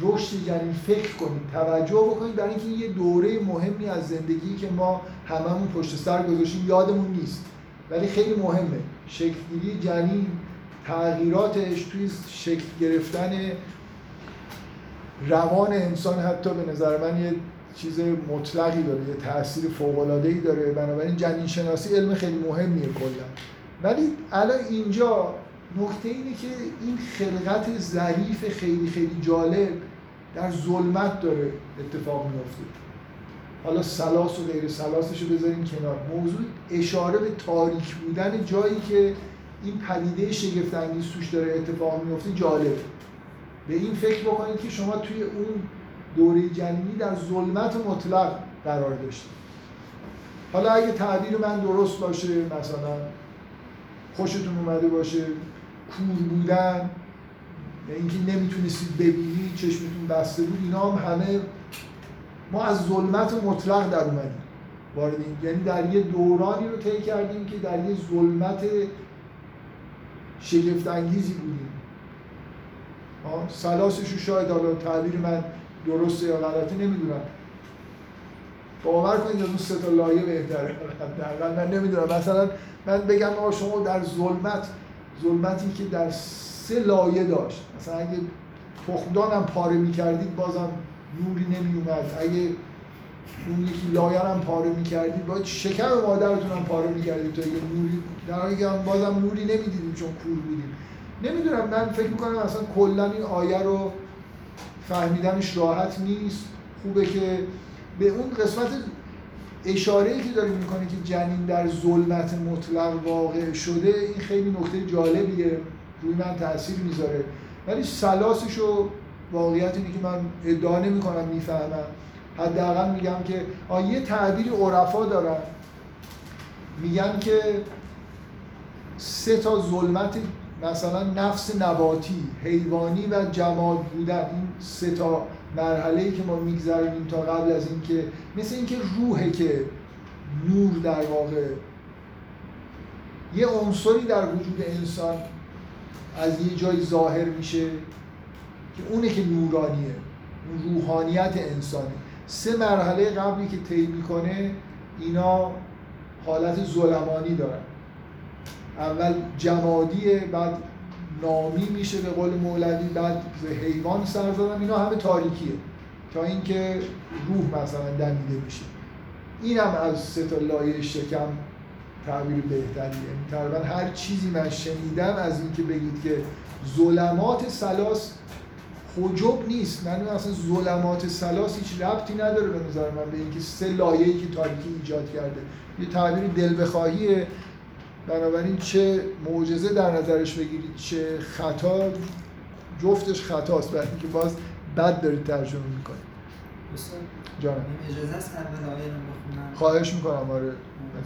رشد جنین فکر کنید توجه بکنید برای اینکه یه دوره مهمی از زندگی که ما هممون پشت سر گذاشتیم یادمون نیست. ولی خیلی مهمه. شکلگیری جنین تغییراتش توی شکل گرفتن روان انسان حتی به نظر من یه چیز مطلقی داره یه تاثیر ای داره. بنابراین جنین شناسی علم خیلی مهمیه کلا. ولی الان اینجا نکته اینه که این خلقت ظریف خیلی خیلی جالب در ظلمت داره اتفاق میفته حالا سلاس و غیر سلاسش رو بذاریم کنار. موضوع اشاره به تاریک بودن جایی که این پدیده شگفت انگیز توش داره اتفاق میفته جالب. به این فکر بکنید که شما توی اون دوره جنینی در ظلمت مطلق قرار داشتید. حالا اگه تعبیر من درست باشه مثلا خوشتون اومده باشه کور بودن یا اینکه نمی‌تونستید ببینید چشمتون بسته بود اینا هم همه ما از ظلمت مطلق در اومدیم. وارد یعنی در یه دورانی رو طی کردیم که در یه ظلمت شگفت انگیزی بودیم. سلاسش رو شاید حالا تعبیر من درسته یا غلطه نمی‌دونم. باور کنید از اون سه تا لایه بهتره. من نمی‌دونم. مثلا من بگم آقا شما در ظلمت ظلمتی که در سه لایه داشت مثلا اگه تخمدانم پاره می‌کردید بازم نوری نمیومد اگه اون یکی لایه هم پاره می‌کردید باید شکم مادرتون هم پاره می‌کردید تا یه نوری. در حالی بازم نوری نمی‌دیدیم چون کور بودیم. نمی‌دونم. من فکر می‌کنم اصلا کلا این آیه رو فهمیدنش راحت نیست. خوبه که به اون قسمت اشاره ای که داره می‌کنه که جنین در ظلمت مطلق واقع شده این خیلی نکته جالبیه. روی من تاثیر می‌ذاره. ولی سلاسش و واقعیت اینه که من ادعا نمی کنم می‌فهمم. حداقل میگم که یه تعبیری عرفا دارن. میگن که سه تا ظلمت مثلا نفس نباتی حیوانی و جماد بودن. این سه تا مرحله ای که ما میگذرونیم تا قبل از اینکه مثل اینکه روحه که نور در واقع یه عنصری در وجود انسان از یه جای ظاهر میشه که اونه که نورانیه اون روحانیت انسانی سه مرحله قبلی که طی می‌کنه اینا حالت ظلمانی دارن. اول جمادیه بعد نامی میشه به قول مولوی بعد به حیوان سر زدن اینا همه تاریکیه. تا اینکه روح مثلا دمیده میشه. اینم از سه تا لایه شکم تعبیر بهتریه. یعنی تقریبا هر چیزی من شنیدم از اینکه بگید که ظلمات سلاس حجب نیست. من اصلا ظلمات سلاس هیچ ربطی نداره به نظر من به اینکه سه لایه‌ای که تاریکی ایجاد کرده. یه تعبیر دل بخواهیه بنابراین چه معجزه در نظرش بگیرید چه خطا جفتش خطاست برای اینکه باز بد دارید ترجمه می‌کنید. جانم اجازه است اول آیه رو بخونم؟ خواهش می‌کنم آره.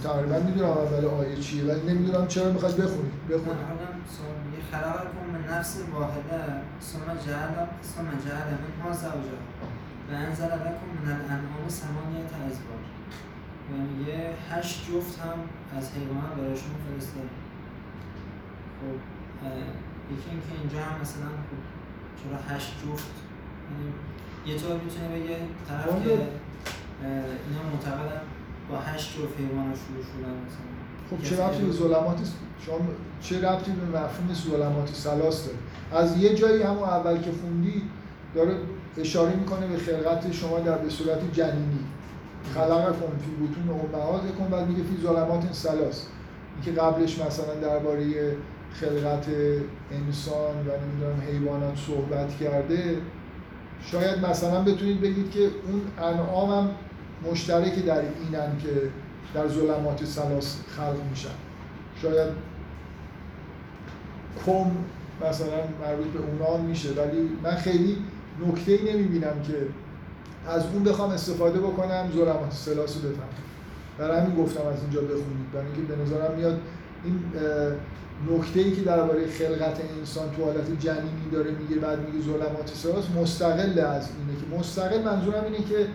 تقریبا می‌دونم اول آیه چیه ولی نمی‌دونم چرا می‌خواد بخونید. بخونید. حالا سوال میگه من نفس واحده ثم جعل ثم جعل منها زوجها. و انزل لكم من الانعام ثمانیه ازواج. یعنی یه هشت جفت هم از حیوانات برای شما فرستاد خب یکی اینکه اینجا هم مثلا خب چرا هشت جفت؟ یعنی یه طور می‌تونه بگه طرف والا. که اینا معتقدن با هشت جفت حیوان شروع شدن مثلا. خب چه ربطی به ظلمات شما چه ربطی به مفهوم ظلمات سلاس داره؟ از یه جایی همون اول که خوندی داره اشاره می‌کنه به خلقت شما در به صورت جنینی. خلقکم فی بطون امهاتکم بعد میگه فی ظلمات سلاس. اینکه قبلش مثلا درباره خلقت انسان و نمی‌دونم حیوانات صحبت کرده شاید مثلا بتونید بگید که اون انعام هم مشترک در اینن که در ظلمات سلاس خلق میشن. شاید کم مثلا مربوط به اونا میشه ولی من خیلی نکته ای نمی‌بینم که از اون بخوام استفاده بکنم ظلمات سلاس رو بفهمم برای همین گفتم از اینجا بخونید. برای اینکه به نظرم میاد این نکته ای که درباره خلقت انسان تو حالت جنینی داره میگه بعد میگه ظلمات سلاس مستقل از اینه که مستقل منظورم اینه که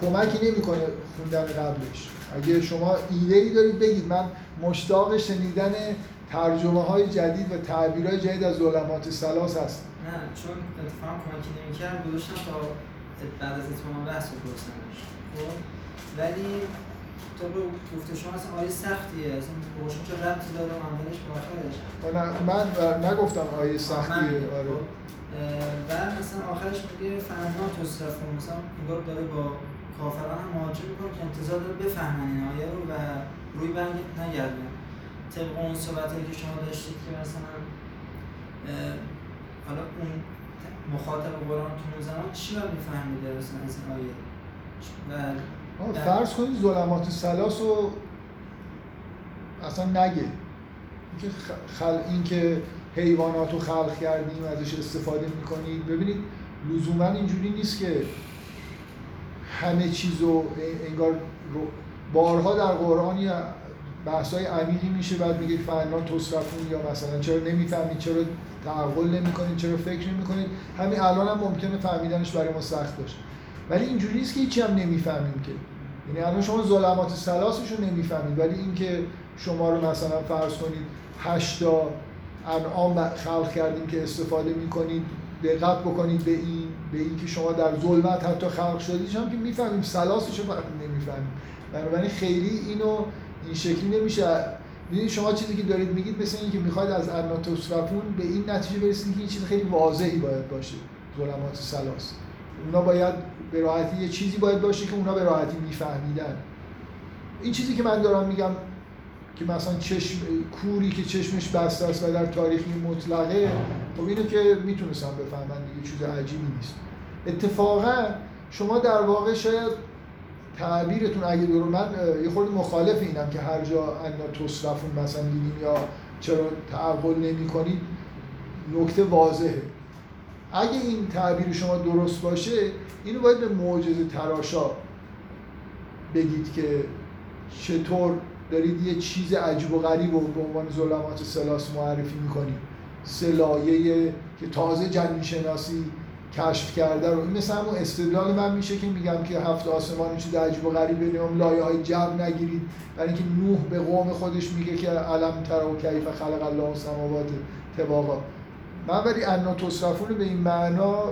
کمکی نمی‌کنه خوندن قبلش. اگه شما ایده ای دارید بگید من مشتاق شنیدن ترجمه های جدید و تعبیرهای جدید از ظلمات سلاس هستم. نه چون اتفاقا کمکی نمی‌کرد گذاشتم تا بعد از اتمام بحث بپرسمش خب؟ ولی تو به گفته شما اصلا آیه سختیه. اصلا روشن که ربطی داره؟ اولش با آخرش. من من نگفتم آیه سختیه آره. خب. اه، بعد مثلا آخرش میگه فهمنا تصرفون مثلا انگار داره با کافران هم مواجه می‌کنه که انتظار داره بفهمن این آیه رو و روی برگ نگردن طبق اون صحبتایی که شما داشتید که مثلا حالا اون مخاطب قرآن تو اون زمان چی باید میفهمیده مثلا از این آیه؟ و آه، در- فرض کنید ظلمات سلاس رو اصلا نگه. اینکه خل... اینکه حیوانات رو خلق کردیم ازش استفاده می‌کنید. ببینید لزوما اینجوری نیست که همه چیز رو انگار رو- بارها در قرآن بحثای عمیقی میشه بعد میگه فنا تصرفون یا مثلا چرا نمی‌فهمید چرا تعقل نمی‌کنید چرا فکر نمی‌کنید همین الان هم ممکنه فهمیدنش برای ما سخت باشه. ولی اینجوری نیست که هیچی هم نمی‌فهمیم که. یعنی الان شما ظلمات سلاسش رو نمی‌فهمید ولی اینکه شما رو مثلا فرض کنید هشتا انعام خلق کردیم که استفاده می‌کنید دقت بکنید به این به این که شما در ظلمت حتی خلق شدید هم که می‌فهمیم سلاسش رو نمی‌فهمیم. بنابراین خیلی اینو این شکلی نمیشه ببینید شما چیزی که دارید میگید مثل اینکه می‌خواید از انا تصرفون به این نتیجه برسید که این چیز خیلی واضحی باید باشه. ظلمات سلاس. اونا باید به راحتی یه چیزی باید باشه که اونا به راحتی میفهمیدن. این چیزی که من دارم میگم که مثلا چشم کوری که چشمش بسته است و در تاریخی مطلقه خب اینو که می‌تونستم بفهمن دیگه چیز عجیبی نیست. اتفاقا شما در واقع شاید تعبیرتون اگه درو من یه خورده مخالف اینم که هر جا انا تصرفون مثلا دیدیم یا چرا تعقل نمی کنید نکته واضحه. اگه این تعبیر شما درست باشه اینو باید به معجزه تراشا بگید که چطور دارید یه چیز عجیب و غریب رو به عنوان ظلمات سلاس معرفی می‌کنید. سلایه که تازه جنین شناسی کشف کرده رو. این مثل همون استدلال من میشه که میگم که هفت آسمان این چیز عجیب و غریبه نیام لایه های جو نگیرید. برای اینکه نوح به قوم خودش میگه که علم ترا و کیف خلق الله سماوات طباقا. من ولی انا تصرفون به این معنا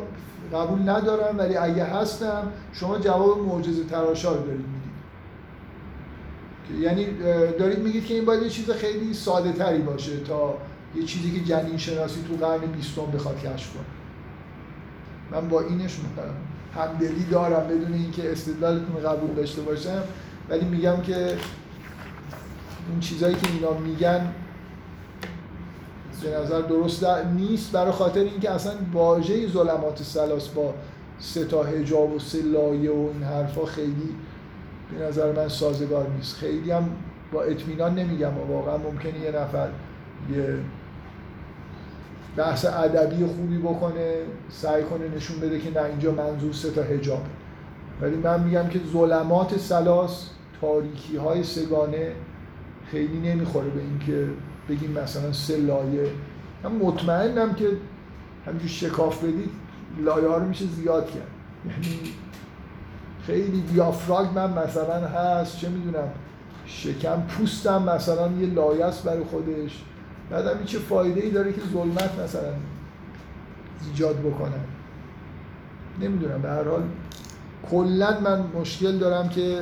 قبول ندارم ولی اگه هستم شما جواب معجزه تراشا رو دارید می‌دید. یعنی دارید میگید که این باید یه چیز خیلی ساده تری باشه تا یه چیزی که جنین شناسی تو قرن بیستم بخواد کشف کنه. من با اینش همدلی دارم بدون اینکه استدلالتون قبول داشته باشم. ولی میگم که اون چیزایی که اینا میگن به نظر درست در- نیست. برای خاطر اینکه اصلا واژه ظلمات سلاس با سه تا حجاب و سه لایه و این حرفا خیلی به نظر من سازگار نیست. خیلی هم با اطمینان نمیگم. و واقعا ممکنه یه نفر یه بحث ادبی خوبی بکنه سعی کنه نشون بده که نه اینجا منظور سه تا حجاب ولی من میگم که ظلمات سلاس تاریکی های سگانه خیلی نمی‌خوره به اینکه بگیم مثلا سه لایه. من مطمئنم که همینجور شکاف بدید لایه ها رو میشه زیاد کرد. یعنی خیلی دیافراگمم مثلا هست چه می‌دونم شکم پوستم مثلا یه لایه است برای خودش. بعدم این چه فایده ای داره که ظلمت مثلا ایجاد بکنن نمی‌دونم به هر حال کلا من مشکل دارم که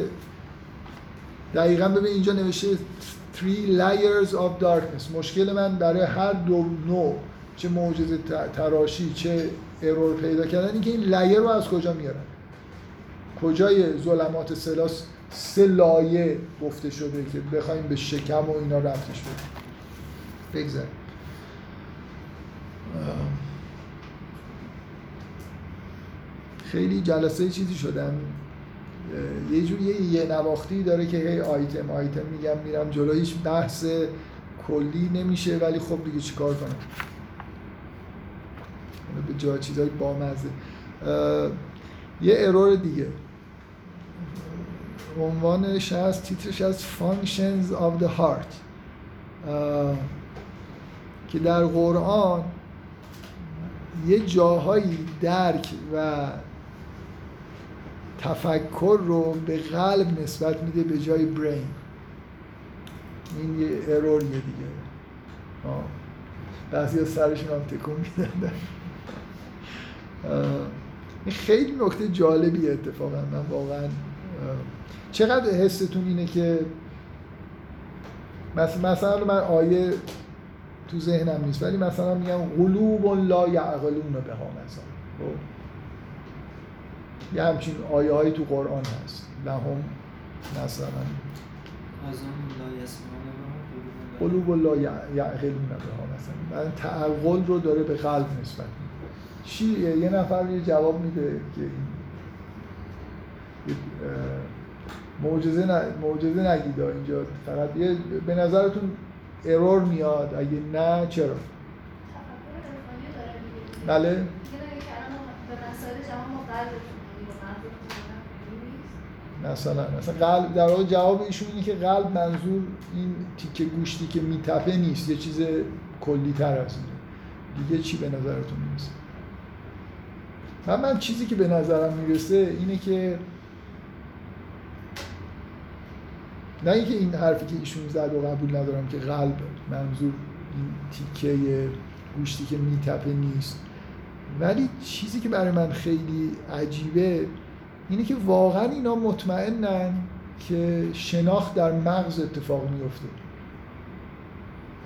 دقیقا ببین اینجا نوشته three layers of darkness. مشکل من برای هر دو نوع چه معجزه تراشی چه ارور پیدا کردن اینکه این لیر رو از کجا میارن؟ کجای ظلمات سلاس سه لایه گفته شده که بخوایم به شکم و اینا رفتش بدیم؟ بگذاریم خیلی جلسه چیزی شدن. یه جور یه, یه نواختی داره که هی آیتم آیتم میگم میرم جلو. هیچ بحث کلی نمیشه ولی خب دیگه چیکار کنم؟ به جای چیزای بامزه. یه ارور دیگه. عنوانش از تیترش از Functions of the Heart. که در قرآن یه جاهایی درک و تفکر رو به قلب نسبت میده به جای برین این یه اروریه دیگه. بعضی از سرشون هم تکون میدن این خیلی نکته جالبی اتفاقا. من واقعا چقدر حستون اینه که مثلا من آیه تو ذهنم نیست. ولی مثلا میگم قلوب لا یعقلون به ها مثلا خب؟ یه همچین آیه هایی تو قرآن هست. لهم مثلا قلوب لا یعقلون. به ها مثلا من تعقل رو داره به قلب نسبت چی؟ یه نفر یه جواب میده که معجزه ن... معجزه نگید اینجا. فقط یه به نظرتون ارور میاد. اگه نه چرا؟ بله. مثلا مثلا قلب در واقع جواب ایشون اینه که قلب منظور این تیکه گوشتی که میتپه نیست. یه چیز کلی تر از دیگه چی به نظرتون می‌رسه؟ من من چیزی که به نظرم می‌رسه اینه که نه اینکه این حرفی که ایشون زد و قبول ندارم که قلب منظور تیکه گوشتی که میتپه نیست. ولی چیزی که برای من خیلی عجیبه اینه که واقعا اینا مطمئنن که شناخت در مغز اتفاق میفته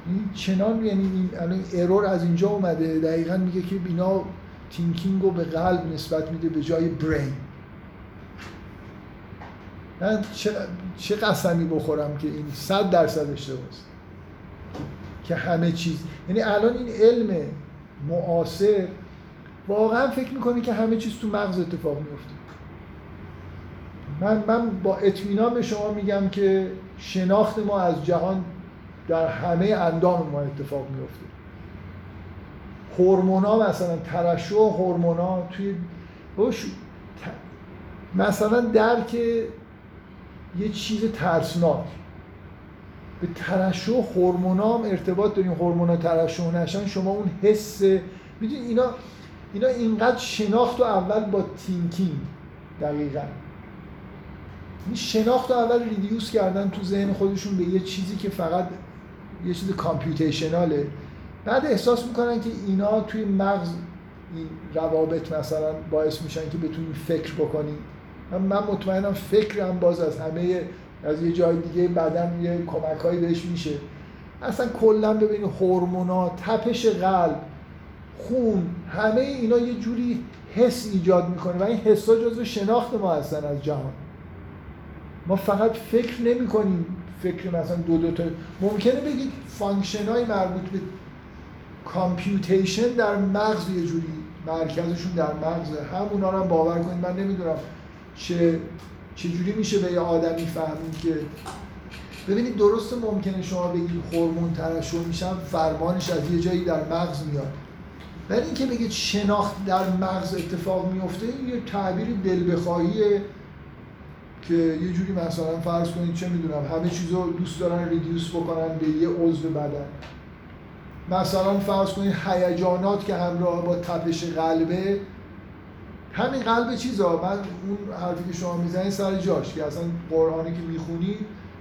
این چنان یعنی این الان ارور از اینجا اومده دقیقا میگه که اینا تینکینگ رو به قلب نسبت میده به جای برین من چه, چه قسمی بخورم که این صد درصد اشتباهه که همه چیز یعنی الان این علم معاصر واقعا فکر می‌کنه که همه چیز تو مغز اتفاق میفته من, من با اطمینان به شما میگم که شناخت ما از جهان در همه اندام ما اتفاق میفته هورمونا مثلا ترشح هورمونا توی مثلا درک یه چیز ترسناک. به ترشح هورمونا هم ارتباط داریم. هورمونا ترشح نشن شما اون حس می‌دونی اینا اینا اینقدر شناخت و اول با تینکینگ دقیقا. این شناخت رو اول ریدیوس کردن تو ذهن خودشون به یه چیزی که فقط یه چیز کامپیوتیشناله. بعد احساس می‌کنن که اینا توی مغز این روابط مثلا باعث میشن که بتونیم فکر بکنیم من مطمئنم فکرم باز از همه از یه جای دیگه بدن یه کمکهایی بهش میشه. اصلا کلا ببین هورمونا تپش قلب خون همه اینا یه جوری حس ایجاد می‌کنه و این حسا جزو شناخت ما هستن از جهان. ما فقط فکر نمی کنیم فکر مثلا دو دو تا ممکنه بگید function های مربوط به کامپیوتیشن در مغز یه جوری مرکزشون در مغز همونا رو هم باور کنید. من نمی‌دونم چه چجوری میشه به یه آدمی فهمید که ببینید درست ممکنه شما بگید هورمون ترشح میشن فرمانش از یه جایی در مغز میاد. ولی اینکه بگید شناخت در مغز اتفاق میفته یه تعبیر دل بخواهیه که یه جوری مثلا فرض کنید چه می‌دونم همه چیزو دوست دارن ریدیوس بکنن به یه عضو بدن. مثلا فرض کنید هیجانات که همراه با تپش قلبه همین قلب چیزا من اون حرفی که شما می‌زنید سر جاش که اصلا قرآنی که می‌خونید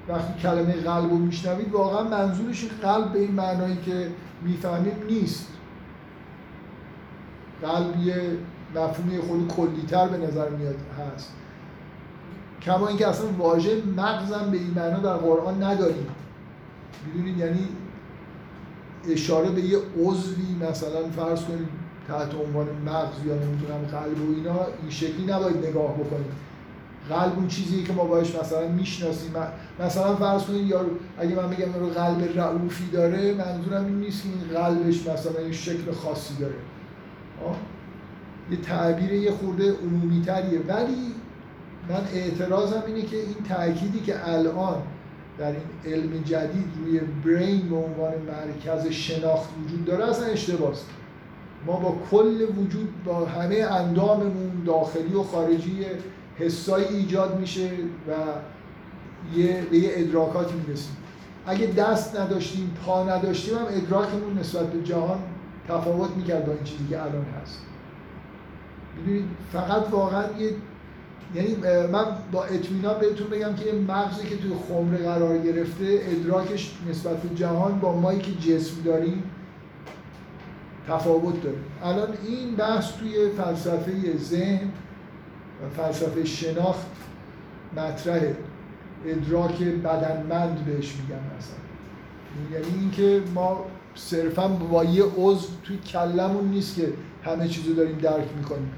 وقتی کلمه قلب رو میشنوید واقعا منظورش قلب به این معنایی که می‌فهمید نیست. قلب یه مفهومی خود کلیتر به نظر میاد هست. کما اینکه اصلا واژه مغزم به این معنا در قرآن نداریم. می‌دونید؟ یعنی اشاره به یه عضوی مثلا فرض کنید تحت عنوان مغز یا نمی‌دونم قلب و اینا این شکلی نباید نگاه بکنیم. قلب اون چیزیه که ما باش مثلا می‌شناسیم. مثلا فرض کنید یا اگه من بگم رو قلب رعوفی داره منظورم این نیست که این قلبش مثلا یه شکل خاصی داره. آه؟ یه تعبیر یه خورده عمومی تریه ولی من اعتراضم اینه که این تأکیدی که الان در این علم جدید روی برین به عنوان مرکز شناخت وجود داره اصلا اشتباهه. ما با کل وجود با همه انداممون داخلی و خارجی حسایی ایجاد میشه و یه به یه ادراکاتی می‌رسیم. اگه دست نداشتیم پا نداشتیم هم ادراکمون نسبت به جهان تفاوت می‌کرد با این چیزی که الان هست. ببینید فقط واقعا یه یعنی من با اطمینان بهتون بگم که مغزی که توی خمره قرار گرفته ادراکش نسبت به جهان با مایی که جسم داریم تفاوت داره. الان این بحث توی فلسفه ذهن و فلسفه شناخت مطرحه ادراک بدنمند بهش میگن مثلا. یعنی اینکه ما صرفا با یه عضو توی کلمون نیست که همه چیزو داریم درک می‌کنیم.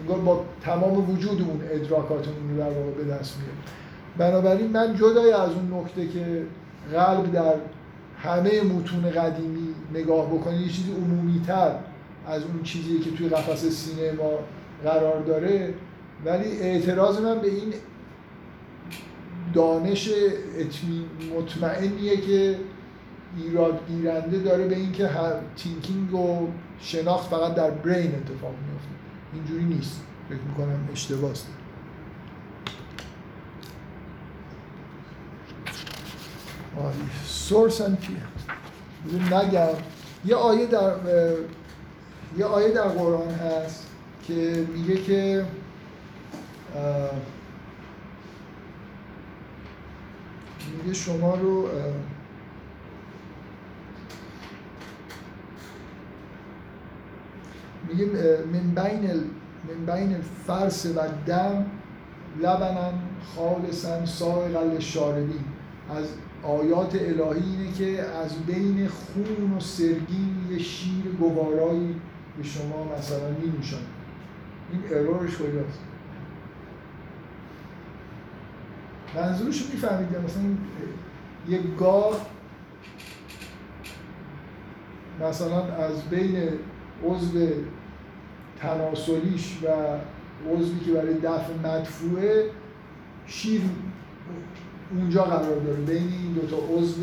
انگار با تمام وجودمون ادراکاتمون رو در واقع به دست میاریم. بنابراین من جدای از اون نکته که قلب در همه متون قدیمی نگاه بکنید یه چیزی عمومی تر از اون چیزی که توی قفس سینه ما قرار داره. ولی اعتراض من به این دانش مطمئنیه که ایراد گیرنده داره به اینکه هر تینکینگ و شناخت فقط در برین اتفاق میفته اینجوری نیست. فکر می‌کنم اشتباهه سورس اند نگم. یه آیه در یه آیه در قرآن هست که میگه که میگه شما رو میگه من بین من بین فرس و دم لبنن خالصا سائق شاربین از آیات الهی اینه که از بین خون و سرگین یه شیر گوارایی به شما مثلا می این ارورش کجاست؟ منظورش رو می‌فهمید مثلا یه گاه مثلا از بین عضو تناسلیش و عضوی که برای دفع مدفوعه شیر اونجا قرار داره بین این دوتا عضو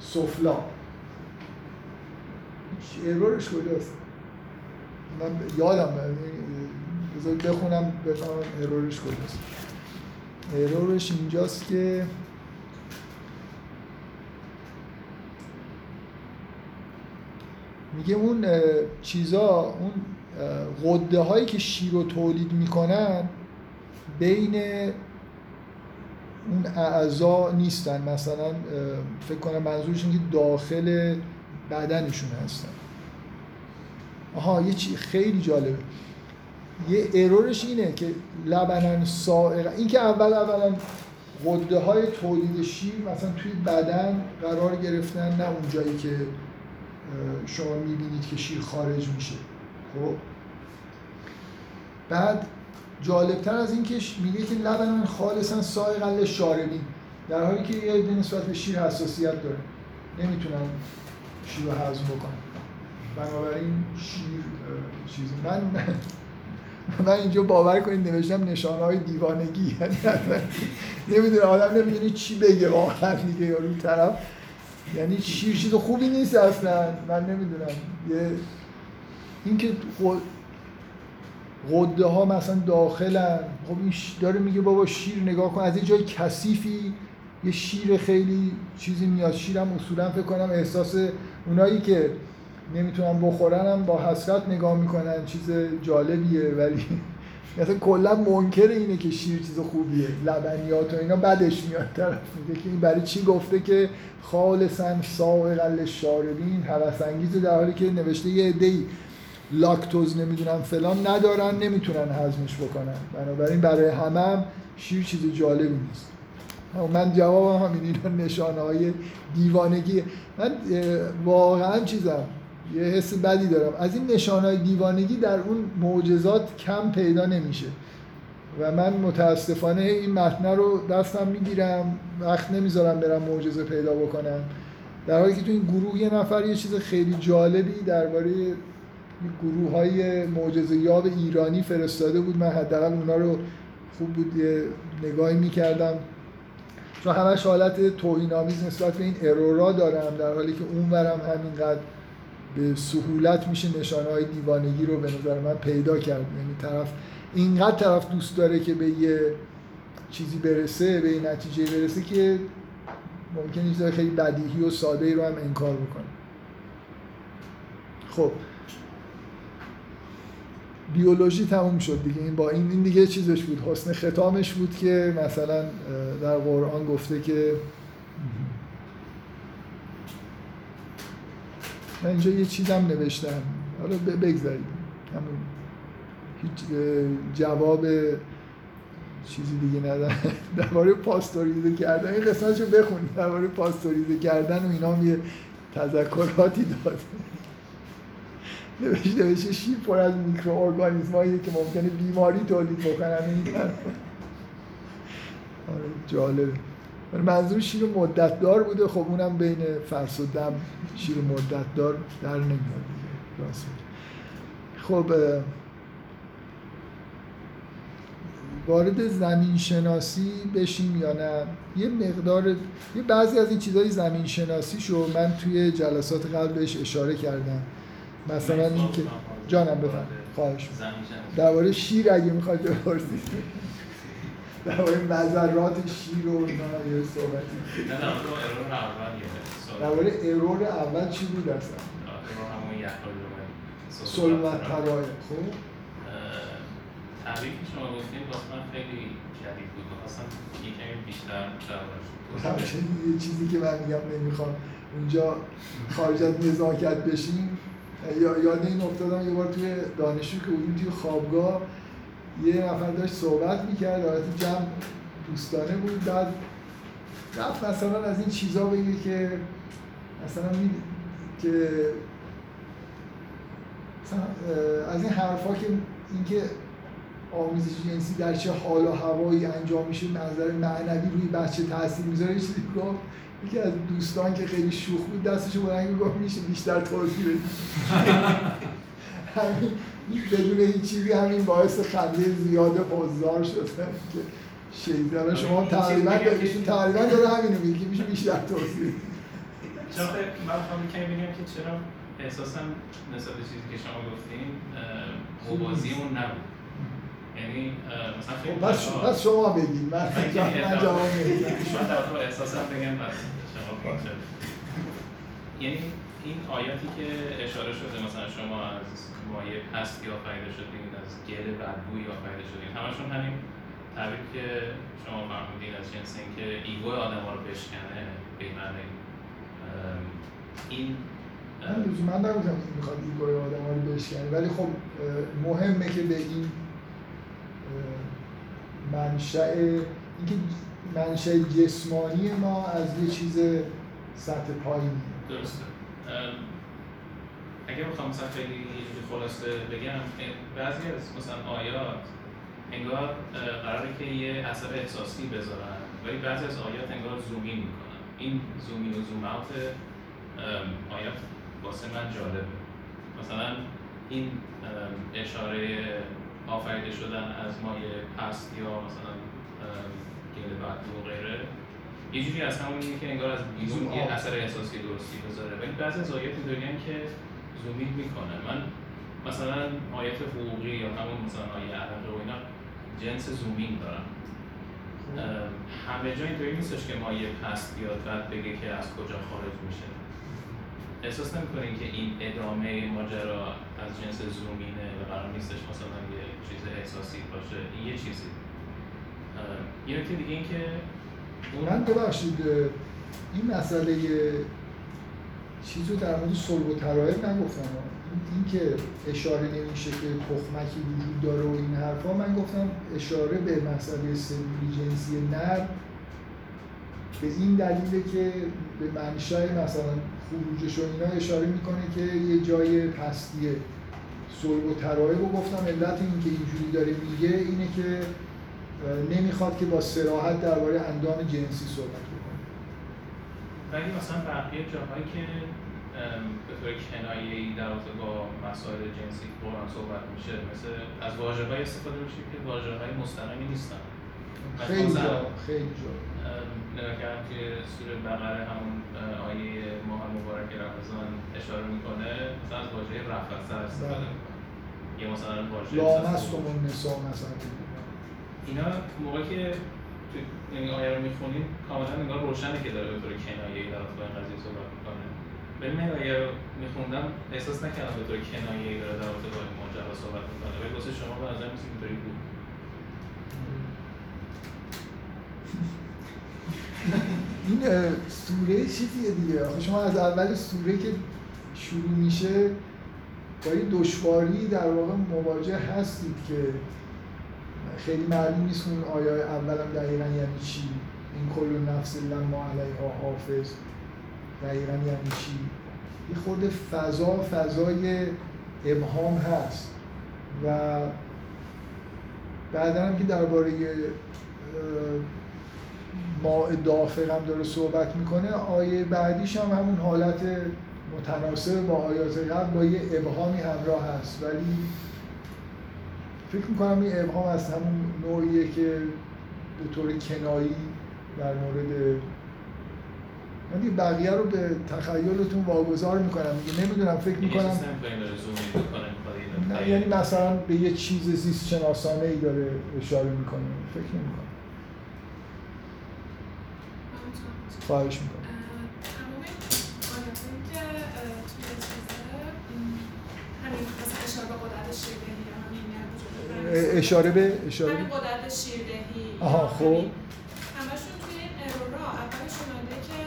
سفلا. ارورش کجاست؟ من یادم بذار بخونم بفهمم ارورش کجاست. ارورش اینجاست که میگه اون چیزا اون قده هایی که شیر رو تولید می‌کنن بین اون اعضا نیستن. مثلا فکر کنم منظورش که داخل بدنشون هستن. آها یه چی خیلی جالبه. یه ارورش اینه که لبنن سائق. این که اول اولا غده های تولید شیر مثلا توی بدن قرار گرفتن نه اون جایی که شما می‌بینید که شیر خارج میشه. خب؟ بعد جالبتر از این که میگه که لبن خالصا سایقل شاربین. در حالی که یه عده نسبت به شیر حساسیت داره. نمی‌تونن شیر رو هضم بکنن. بنابراین شیر چیزی من من اینجا باور کنید نوشتم نشانه های دیوانگی. یعنی نمی‌دونه آدم نمی‌دونی چی بگه واقعا دیگه یا روی طرف. یعنی شیر چیز خوبی نیست اصلا. من نمی‌دونم. یه اینکه قده ها مثلا داخلن. خب این داره میگه بابا شیر نگاه کن. از یه جای کثیفی یه شیر خیلی چیزی میاد. شیرم اصولا فکر کنم احساس اونایی که نمی‌تونن بخورن هم با حسرت نگاه می‌کنن. چیز جالبیه. ولی مثلا کلا منکر اینه که شیر چیز خوبیه. لبنیات و اینا بدش میاد طرف. میگه که این برای چی گفته که خالصا سائق شاربین هوس انگیزه در حالی که نوشته یه عده‌ای لاکتوز نمی‌دونم فلان ندارن نمی‌تونن هضمش بکنن. بنابراین برای همه هم شیر چیز جالبی نیست. من جوابم همین اینا نشانه های دیوانگی. من واقعا چیزم یه حس بدی دارم. از این نشانه های دیوانگی در اون معجزات کم پیدا نمیشه. و من متاسفانه این متنه رو دستم می‌گیرم وقت نمی‌ذارم برم معجزه پیدا بکنم. در حالی که تو این گروه یه نفر یه چیز خیلی جالبی درباره گروه های معجزه یاب ایرانی فرستاده بود. من حداقل اونا رو خوب بود یه نگاهی می‌کردم. چون همش حالت توهین‌آمیز نسبت به این ارورا دارم در حالی که اونورم همینقدر به سهولت میشه نشانه های دیوانگی رو به نظر من پیدا کرد. یعنی طرف اینقدر طرف دوست داره که به یه چیزی برسه به این نتیجه برسه که ممکن چیزای خیلی بدیهی و ساده ای رو هم انکار بکنه. خب بیولوژی تموم شد دیگه. این با این این دیگه چیزش بود. حسن ختامش بود که مثلا در قرآن گفته که من اینجا یه چیزم نوشتم. حالا بگذارید همون هیچ جواب چیزی دیگه ندارم. درباره پاستوریزه کردن. این قسمتشو بخونید. درباره پاستوریزه کردن و اینا یه تذکراتی داد. نوشته نوشته شیر پر از میکروارگانیسم هایی که ممکنه بیماری تولید بکنن. این آره جالبه. منظور شیر مدت دار بوده. خب اونم بین فرس و دم شیر مدت دار در نمیاد خب وارد زمین شناسی بشیم یا نه؟ یه مقدار یه بعضی از این چیزهای زمین شناسی شو من توی جلسات قبل بهش اشاره کردم. مثلا این که جانم بفهم. خواهش درباره شیر اگه می‌خواید بپرسید درباره مذرات شیر و یه صحبتی. درباره ارور اول چی بود اصلا؟ سلمت ترایه خب؟ تعریف که شما گفتین واسه من خیلی جدید بود. می‌خواستم یه کمی بیشتر دربارش یه چیزی که من میگم نمی‌خوام. اونجا خارج از نزاکت بشیم. یاد این افتادم یه بار توی دانشجو که بودیم توی خوابگاه یه نفر داشت صحبت می‌کرد حالت جمع دوستانه بود. بعد رفت مثلا از این چیزا بگه که مثلا می... که از این حرفا که اینکه آموزش جنسی در چه حال و هوایی انجام میشه نظر معنوی روی بچه تاثیر می‌ذاره یه چیزی گفت یکی از دوستان که خیلی شوخ بود دستشو بلند گفت میشه بیشتر توضیح بدید همین بدون هیچ چیزی همین باعث خنده زیاد حضار شد که شیطان. شما تقریبا ایشون تقریبا داره همینو میگه میشه بیشتر توضیح چون من می‌خوام کمی بگم که چرا احساسم نسبت چیزی که شما گفتین موازی اون نبود. یعنی مثلا خیلی بس بس شما بگید من من جواب میدم من در واقع احساسم بگم بس. شما یعنی این آیاتی که اشاره شده مثلا شما از مایه پستی آفریده شدین از گل بدبویی آفریده شدین همشون همین تعبیر که شما فرمودین از جنس اینکه ایگو آدم ها رو بشکنه به معنی. این من لزوما نگفتم که می‌خواد ایگوی آدم ها رو بشکنه ولی خب مهمه که به این منشأ اینکه منشأ جسمانی ما از یه چیز سطح پایینی. درسته. اگه بخوام مثلا خیلی خلاصه بگم بعضی از مثلا آیات انگار قراره که یه اثر احساسی بذارن ولی بعضی از آیات انگار زومین می‌کنن. این زومین و زوم اوت آیات واسه من جالبه. مثلا این اشاره آفریده شدن از مایه پست یا مثلا گل بعد و غیره. یه جوری از همون که انگار از بیرون یه اثر احساسی درستی بذاره ولی بعضی از آیات دنیا که زومید می‌کنه. من مثلا آیات حقوقی یا همون مثلا آیه عرقه و اینا جنس زومین دارم. همه جا اینطوری نیستش که ما یه پست بیاد بعد بگه که از کجا خارج میشه. احساس نمی‌کنین که این ادامه ماجرا از جنس زومینه و قرار نیستش مثلا یه چیز احساسی باشه این یه چیزی یه نکته دیگه این که من ببخشید این مسئله چیزو در مورد صلب و ترائب نگفتم. اینکه اشاره نمیشه که تخمکی وجود داره و این حرفا من گفتم اشاره به مسئله سلولی جنسی نر به این دلیله که به منشأ مثلا خروجش و اینا اشاره می‌کنه که یه جای پستیه. صلب و ترایب و گفتم. علت این که اینجوری داره میگه اینه که نمی‌خواد که با سراحت درباره اندام جنسی صحبت بکنه. ولی مثلا بقیه جاهایی که به طور کنایه ای در رابطه با مسائل جنسی قرآن صحبت میشه مثل از واژه استفاده میشه که واژه های مستقیمی نیستن. خیلی جا خیلی جا. نگاه کردم که سوره بقره همون آیه ماه مبارک رمضان اشاره می‌کنه مثلا از واژه رفضه استفاده بله. می‌کنه. یه مثلا واژه لامستم النساء مثلا. اینا موقعی که تو این آیه رو می‌خونیم کاملا انگار روشنه که داره به طور کنایه‌ای در با این قضیه صحبت می‌کنه. ولی من آیه رو میخوندم احساس نکردم به طور کنایه‌ای داره در رابطه با این ماجرا صحبت می‌کنه. ولی واسه شما به نظر میسید اینطوری بود. این سوره چیزیه دیگه. آخه شما از اول سوره که شروع میشه با این دشواری در واقع مواجه هستید که خیلی معلوم نیست اون آیه اولم دقیقا یعنی چی. این کل نفس لما علیها حافظ دقیقا یعنی چی. یه خورده فضا فضای ابهام هست. و بعدا هم که درباره ما دافق هم داره صحبت می‌کنه آیه بعدیش هم همون حالت متناسب با آیات قبل با یه ابهامی همراه هست. ولی فکر می‌کنم این ابهام از همون نوعیه که به طور کنایی در مورد من دیگه بقیه رو به تخیلتون واگذار می‌کنم. دیگه نمی‌دونم فکر می‌کنم نه یعنی مثلا به یه چیز زیست شناسانه ای داره اشاره می‌کنه. فکر نمی‌کنم. خواهش می‌کنم. اشاره به اشاره همین قدرت شیردهی. آها خب. همشون توی این ارورا. اولش اومده که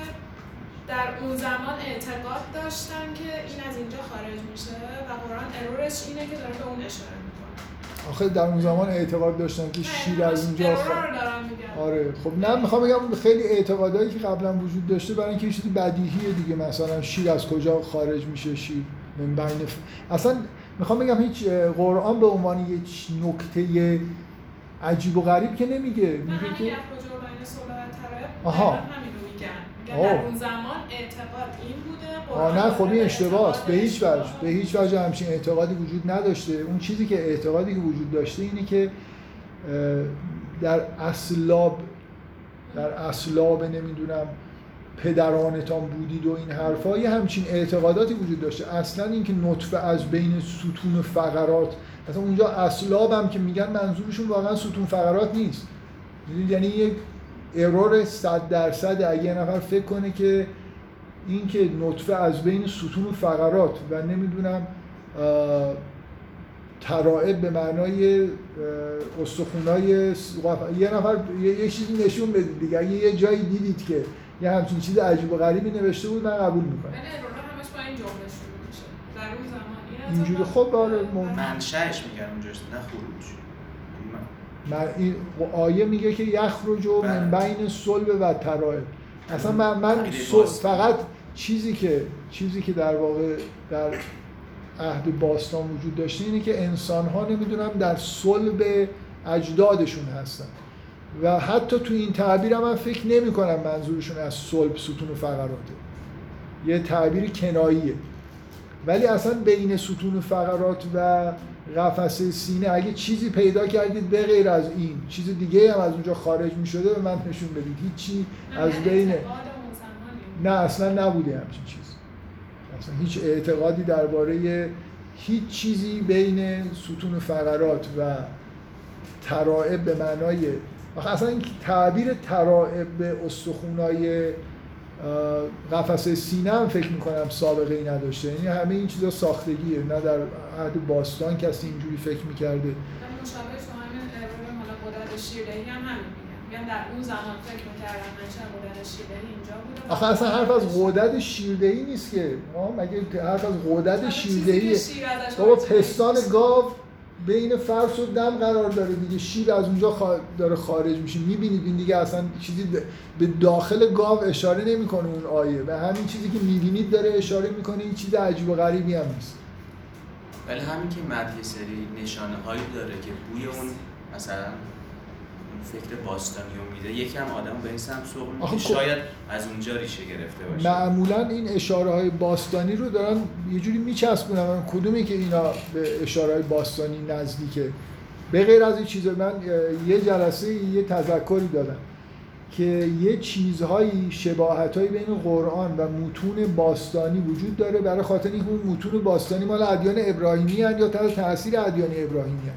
در اون زمان اعتقاد داشتن که این از اینجا خارج میشه و قرآن ارورش اینه که داره به اون اشاره آخه در اون زمان اعتقاد داشتن که شیر از اونجا آره. خب نه می‌خوام بگم خیلی اعتقادایی که قبلا وجود داشته برای اینکه چیزی بدیهیه دیگه. مثلا شیر از کجا خارج میشه شیر من بین ف... اصلا می‌خوام بگم هیچ قرآن به عنوان یک نکته عجیب و غریب که نمیگه. میگه که آها. در اون زمان اعتقاد این بوده آه نه خب این اشتباهه به هیچ وجه به هیچ وجه همچین اعتقادی وجود نداشته. اون چیزی که اعتقادی که وجود داشته اینه که در اسلاب در اسلاب نمی‌دونم پدرانتان بودید و این حرفا یه همچین اعتقاداتی وجود داشته. اصلا اینکه نطفه از بین ستون فقرات مثلا اونجا اسلاب هم که میگن منظورشون واقعا ستون فقرات نیست. یعنی یک ارور صد درصد اگه یه نفر فکر کنه که اینکه نطفه از بین ستون فقرات و نمی‌دونم ترائب به معنای استخونای یه نفر یه چیزی نشون بدید دیگه. اگه یه جایی دیدید که یه همچین چیز عجیب و غریبی نوشته بود من قبول می‌کنم. همش با این جمله شروع میشه. در اون زمان اینجوری خب آره منشأش میگن اونجاست نه خروج. این آیه میگه که یخرج و من بین صلب و ترائب اصلا من, من فقط چیزی که چیزی که در واقع در عهد باستان وجود داشته اینه که انسان ها نمی‌دونم در صلب اجدادشون هستن. و حتی تو این تعبیر من فکر نمی کنم منظورشون از صلب ستون و فقراته. یه تعبیر کناییه. ولی اصلا بین ستون و فقرات و قفسه سینه. اگه چیزی پیدا کردید به غیر از این چیز دیگه هم از اونجا خارج می شده به من نشون بدید. هیچی از بین نه اصلا نبوده همچین چیز اصلا هیچ اعتقادی درباره هیچ چیزی بین ستون فقرات و ترائب به معنای اصلا این تعبیر ترائب به استخونای قفسه سینه هم فکر می‌کنم سابقه ای نداشته. یعنی همه این چیزا ساختگیه. نه در عهد باستان کسی اینجوری فکر می‌کرده. مشابه شما همین مالا قدرت شیردهی هم همین میگن در اون زمان فکر می‌کردن منشأ بودن شیردهی اینجا بوده آخه اصلا حرف از غدد شیردهی نیست که. مگه حرف از چیزی شیردهیه بابا پستان. گاو بین فرس و دم قرار داره دیگه. شیر از اونجا داره خارج میشه. می‌بینید این دیگه اصلا چیزی به- داخل گاو اشاره نمی‌کنه اون آیه. و همین چیزی که می‌بینید داره اشاره می‌کنه این چیز عجیب و غریبی هم نیست. ولی همین که مرد سری نشانه هایی داره که بوی اون مثلا فکر باستانی رو میده یکم آدم به این سمت سوق خب- شاید از اونجا ریشه گرفته باشه. معمولا این اشاره های باستانی رو دارن یه جوری میچسبونن. کدومی که اینا به اشاره های باستانی نزدیکه؟ به غیر از این چیزا من یه جلسه یه تذکری دادم که یه چیزهایی شباهتهایی بین قرآن و متون باستانی وجود داره. برای خاطر اینکه اون متون باستانی مال ادیان ابراهیمی هن یا تحت تاثیر ادیان ابراهیمی هن.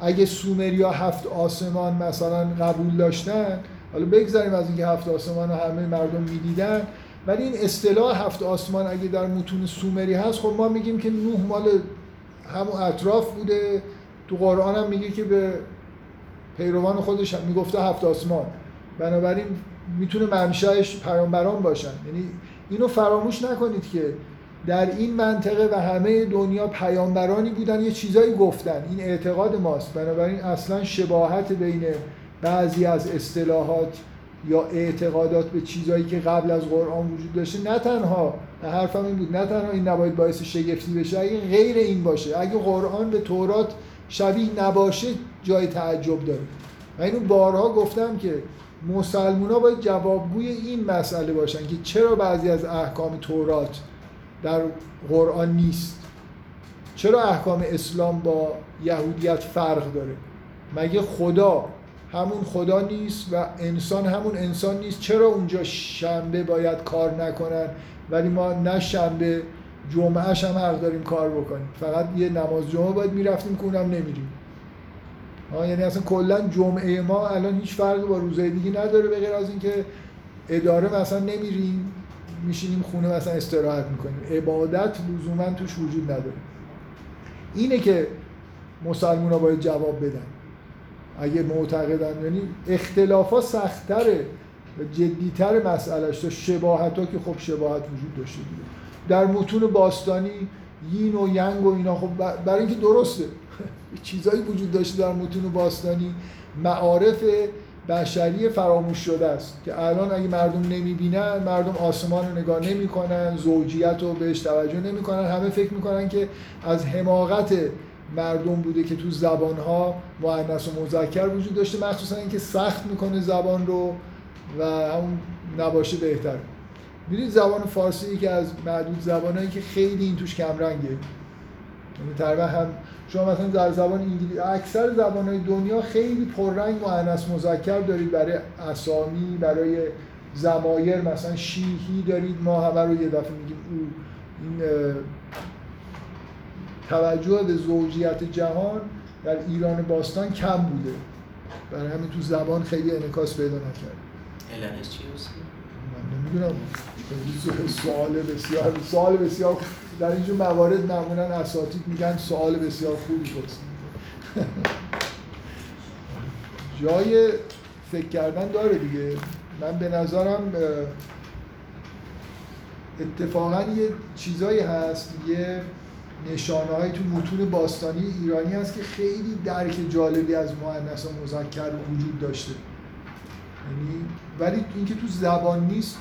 اگه سومریا هفت آسمان مثلا قبول داشتن حالا بگذاریم از اینکه هفت آسمان رو همه مردم می‌دیدن. ولی این اصطلاح هفت آسمان اگه در متون سومری هست خب ما میگیم که نوح مال همون اطراف بوده. تو قرآن هم میگه که به پیروان خودش هم می‌گفته هفت آسمان. بنابراین می‌تونه منشأش پیامبران باشن. یعنی اینو فراموش نکنید که در این منطقه و همه دنیا پیامبرانی بودن یه چیزایی گفتن. این اعتقاد ماست. بنابراین اصلا شباهت بین بعضی از اصطلاحات یا اعتقادات به چیزایی که قبل از قرآن وجود داشته نه تنها حرفم این بود نه تنها این نباید باعث شگفتی بشه اگه غیر این باشه اگه قرآن به تورات شبیه نباشه جای تعجب داره. من اینو بارها گفتم که مسلمونا باید جوابگوی این مسئله باشن که چرا بعضی از احکام تورات در قرآن نیست. چرا احکام اسلام با یهودیت فرق داره؟ مگه خدا همون خدا نیست و انسان همون انسان نیست؟ چرا اونجا شنبه باید کار نکنن ولی ما نه شنبه جمعهش هم حق داریم کار بکنیم؟ فقط یه نماز جمعه باید می‌رفتیم که اونم نمیریم. یعنی اصلا کلا جمعه ما الان هیچ فرقی با روزهای دیگه نداره به غیر از اینکه اداره مثلا نمیریم. میشینیم خونه مثلا استراحت می‌کنیم. عبادت لزوما توش وجود نداره. اینه که مسلمان ها باید جواب بدن. اگه معتقدن یعنی اختلافا سختتره و جدیتر مسئلهش تا شباهت ها که خب شباهت وجود داشته دیگه. در متون باستانی یین و ینگ و اینا خب برای اینکه درسته. چیزایی وجود داشته در متون باستانی معارف بشری فراموش شده است که الان اگه مردم نمی‌بینن مردم آسمان رو نگاه نمی‌کنن زوجیت رو بهش توجه نمی‌کنن. همه فکر می‌کنن که از حماقت مردم بوده که تو زبانها مؤنث و مذکر وجود داشته مخصوصا اینکه سخت می‌کنه زبان رو و همون نباشه بهتر. می‌دونید زبان فارسی که از معدود زبانهایی که خیلی این توش کمرنگه. یعنی تقریبا هم شما مثلا در زبان انگلیسی اکثر زبانهای دنیا خیلی پررنگ مؤنث مذکر دارید برای اسامی برای زمایر مثلا شیهی دارید. ما همه رو یه دفعه میگیم او این توجه به زوجیت جهان در ایران باستان کم بوده. برای همین تو زبان خیلی انعکاس پیدا نکرد. علتش چیه من نمی‌دونم. سوال بسیار سوال بسیار در اینجور موارد معمولا اساتید میگن سوال بسیار خوبی پرسید. جای فکر کردن داره دیگه. من به نظرم اتفاقا یه چیزایی هست. یه نشانه های تو متون باستانی ایرانی هست که خیلی درک جالبی از مؤنث و مذکر وجود داشته. یعنی ولی اینکه تو زبان نیست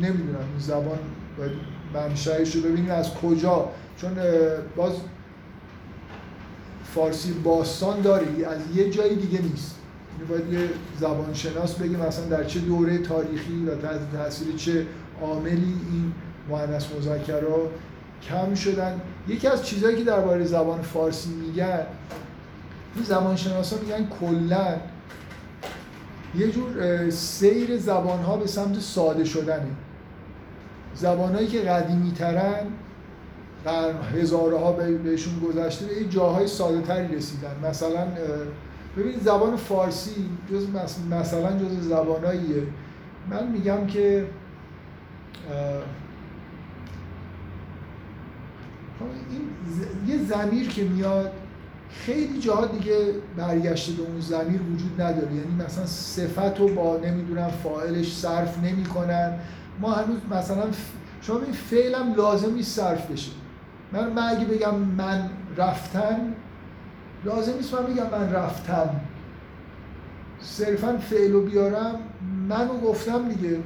نمی‌دونم. زبان باید منشأش رو ببینیم از کجا. چون باز فارسی باستان داری از یه جای دیگه نیست. باید یه زبان شناس بگه مثلا در چه دوره تاریخی و تحت تاثیر چه عاملی این مؤنث مذکرها کم شدن. یکی از چیزهایی که درباره زبان فارسی میگن این زبان شناسا میگن کلا یه جور سیر زبان ها به سمت ساده شدنه. زبانهایی که قدیمی ترن قرن هزاره ها بهشون گذشته به جاهای ساده تری رسیدن. مثلا ببینید زبان فارسی جز مثلا جز زباناییه. من میگم که این یه زمیر که میاد خیلی جاها دیگه برگشته به اون زمیر وجود نداره. یعنی مثلا صفت رو با نمی‌دونم فاعلش صرف نمی‌کنن. ما هنوز مثلا شما این فعلم لازم نیست صرف بشه. من, من اگه بگم من رفتن لازم نیست من بگم من رفتم صرفا فعل رو بیارم منو گفتم دیگه.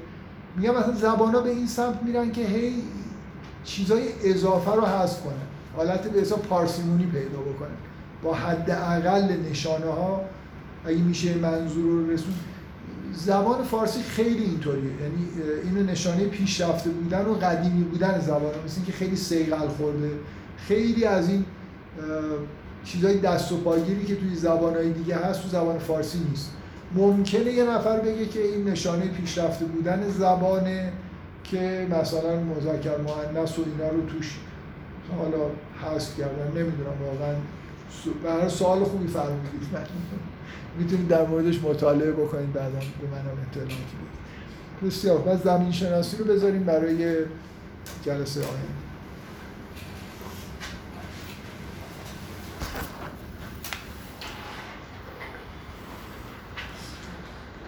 میگم مثلا زبان ها به این سمت میرن که هی چیزای اضافه رو حذف کنن. حالت به حساب پارسیمونی پیدا بکنن. با حد اقل نشانه ها اگه میشه منظور رو رسون زبان فارسی خیلی اینطوریه. یعنی اینو نشانه پیشرفته بودن و قدیمی بودن زبان مثل اینکه خیلی سیغل خورده. خیلی از این چیزای دست و پاگیری که توی زبانهای دیگه هست تو زبان فارسی نیست. ممکنه یه نفر بگه که این نشانه پیشرفته بودن زبانه که مثلا مذکر مؤنث و اینا رو توش حالا حذف کردن. نمی‌دونم واقعا. برای سوال خوبی فرمودید. می‌تونید در موردش مطالعه بکنید بعدا به منم اطلاعاتی بدید بسیار پس زمین شناسی رو بذاریم برای جلسه آینده.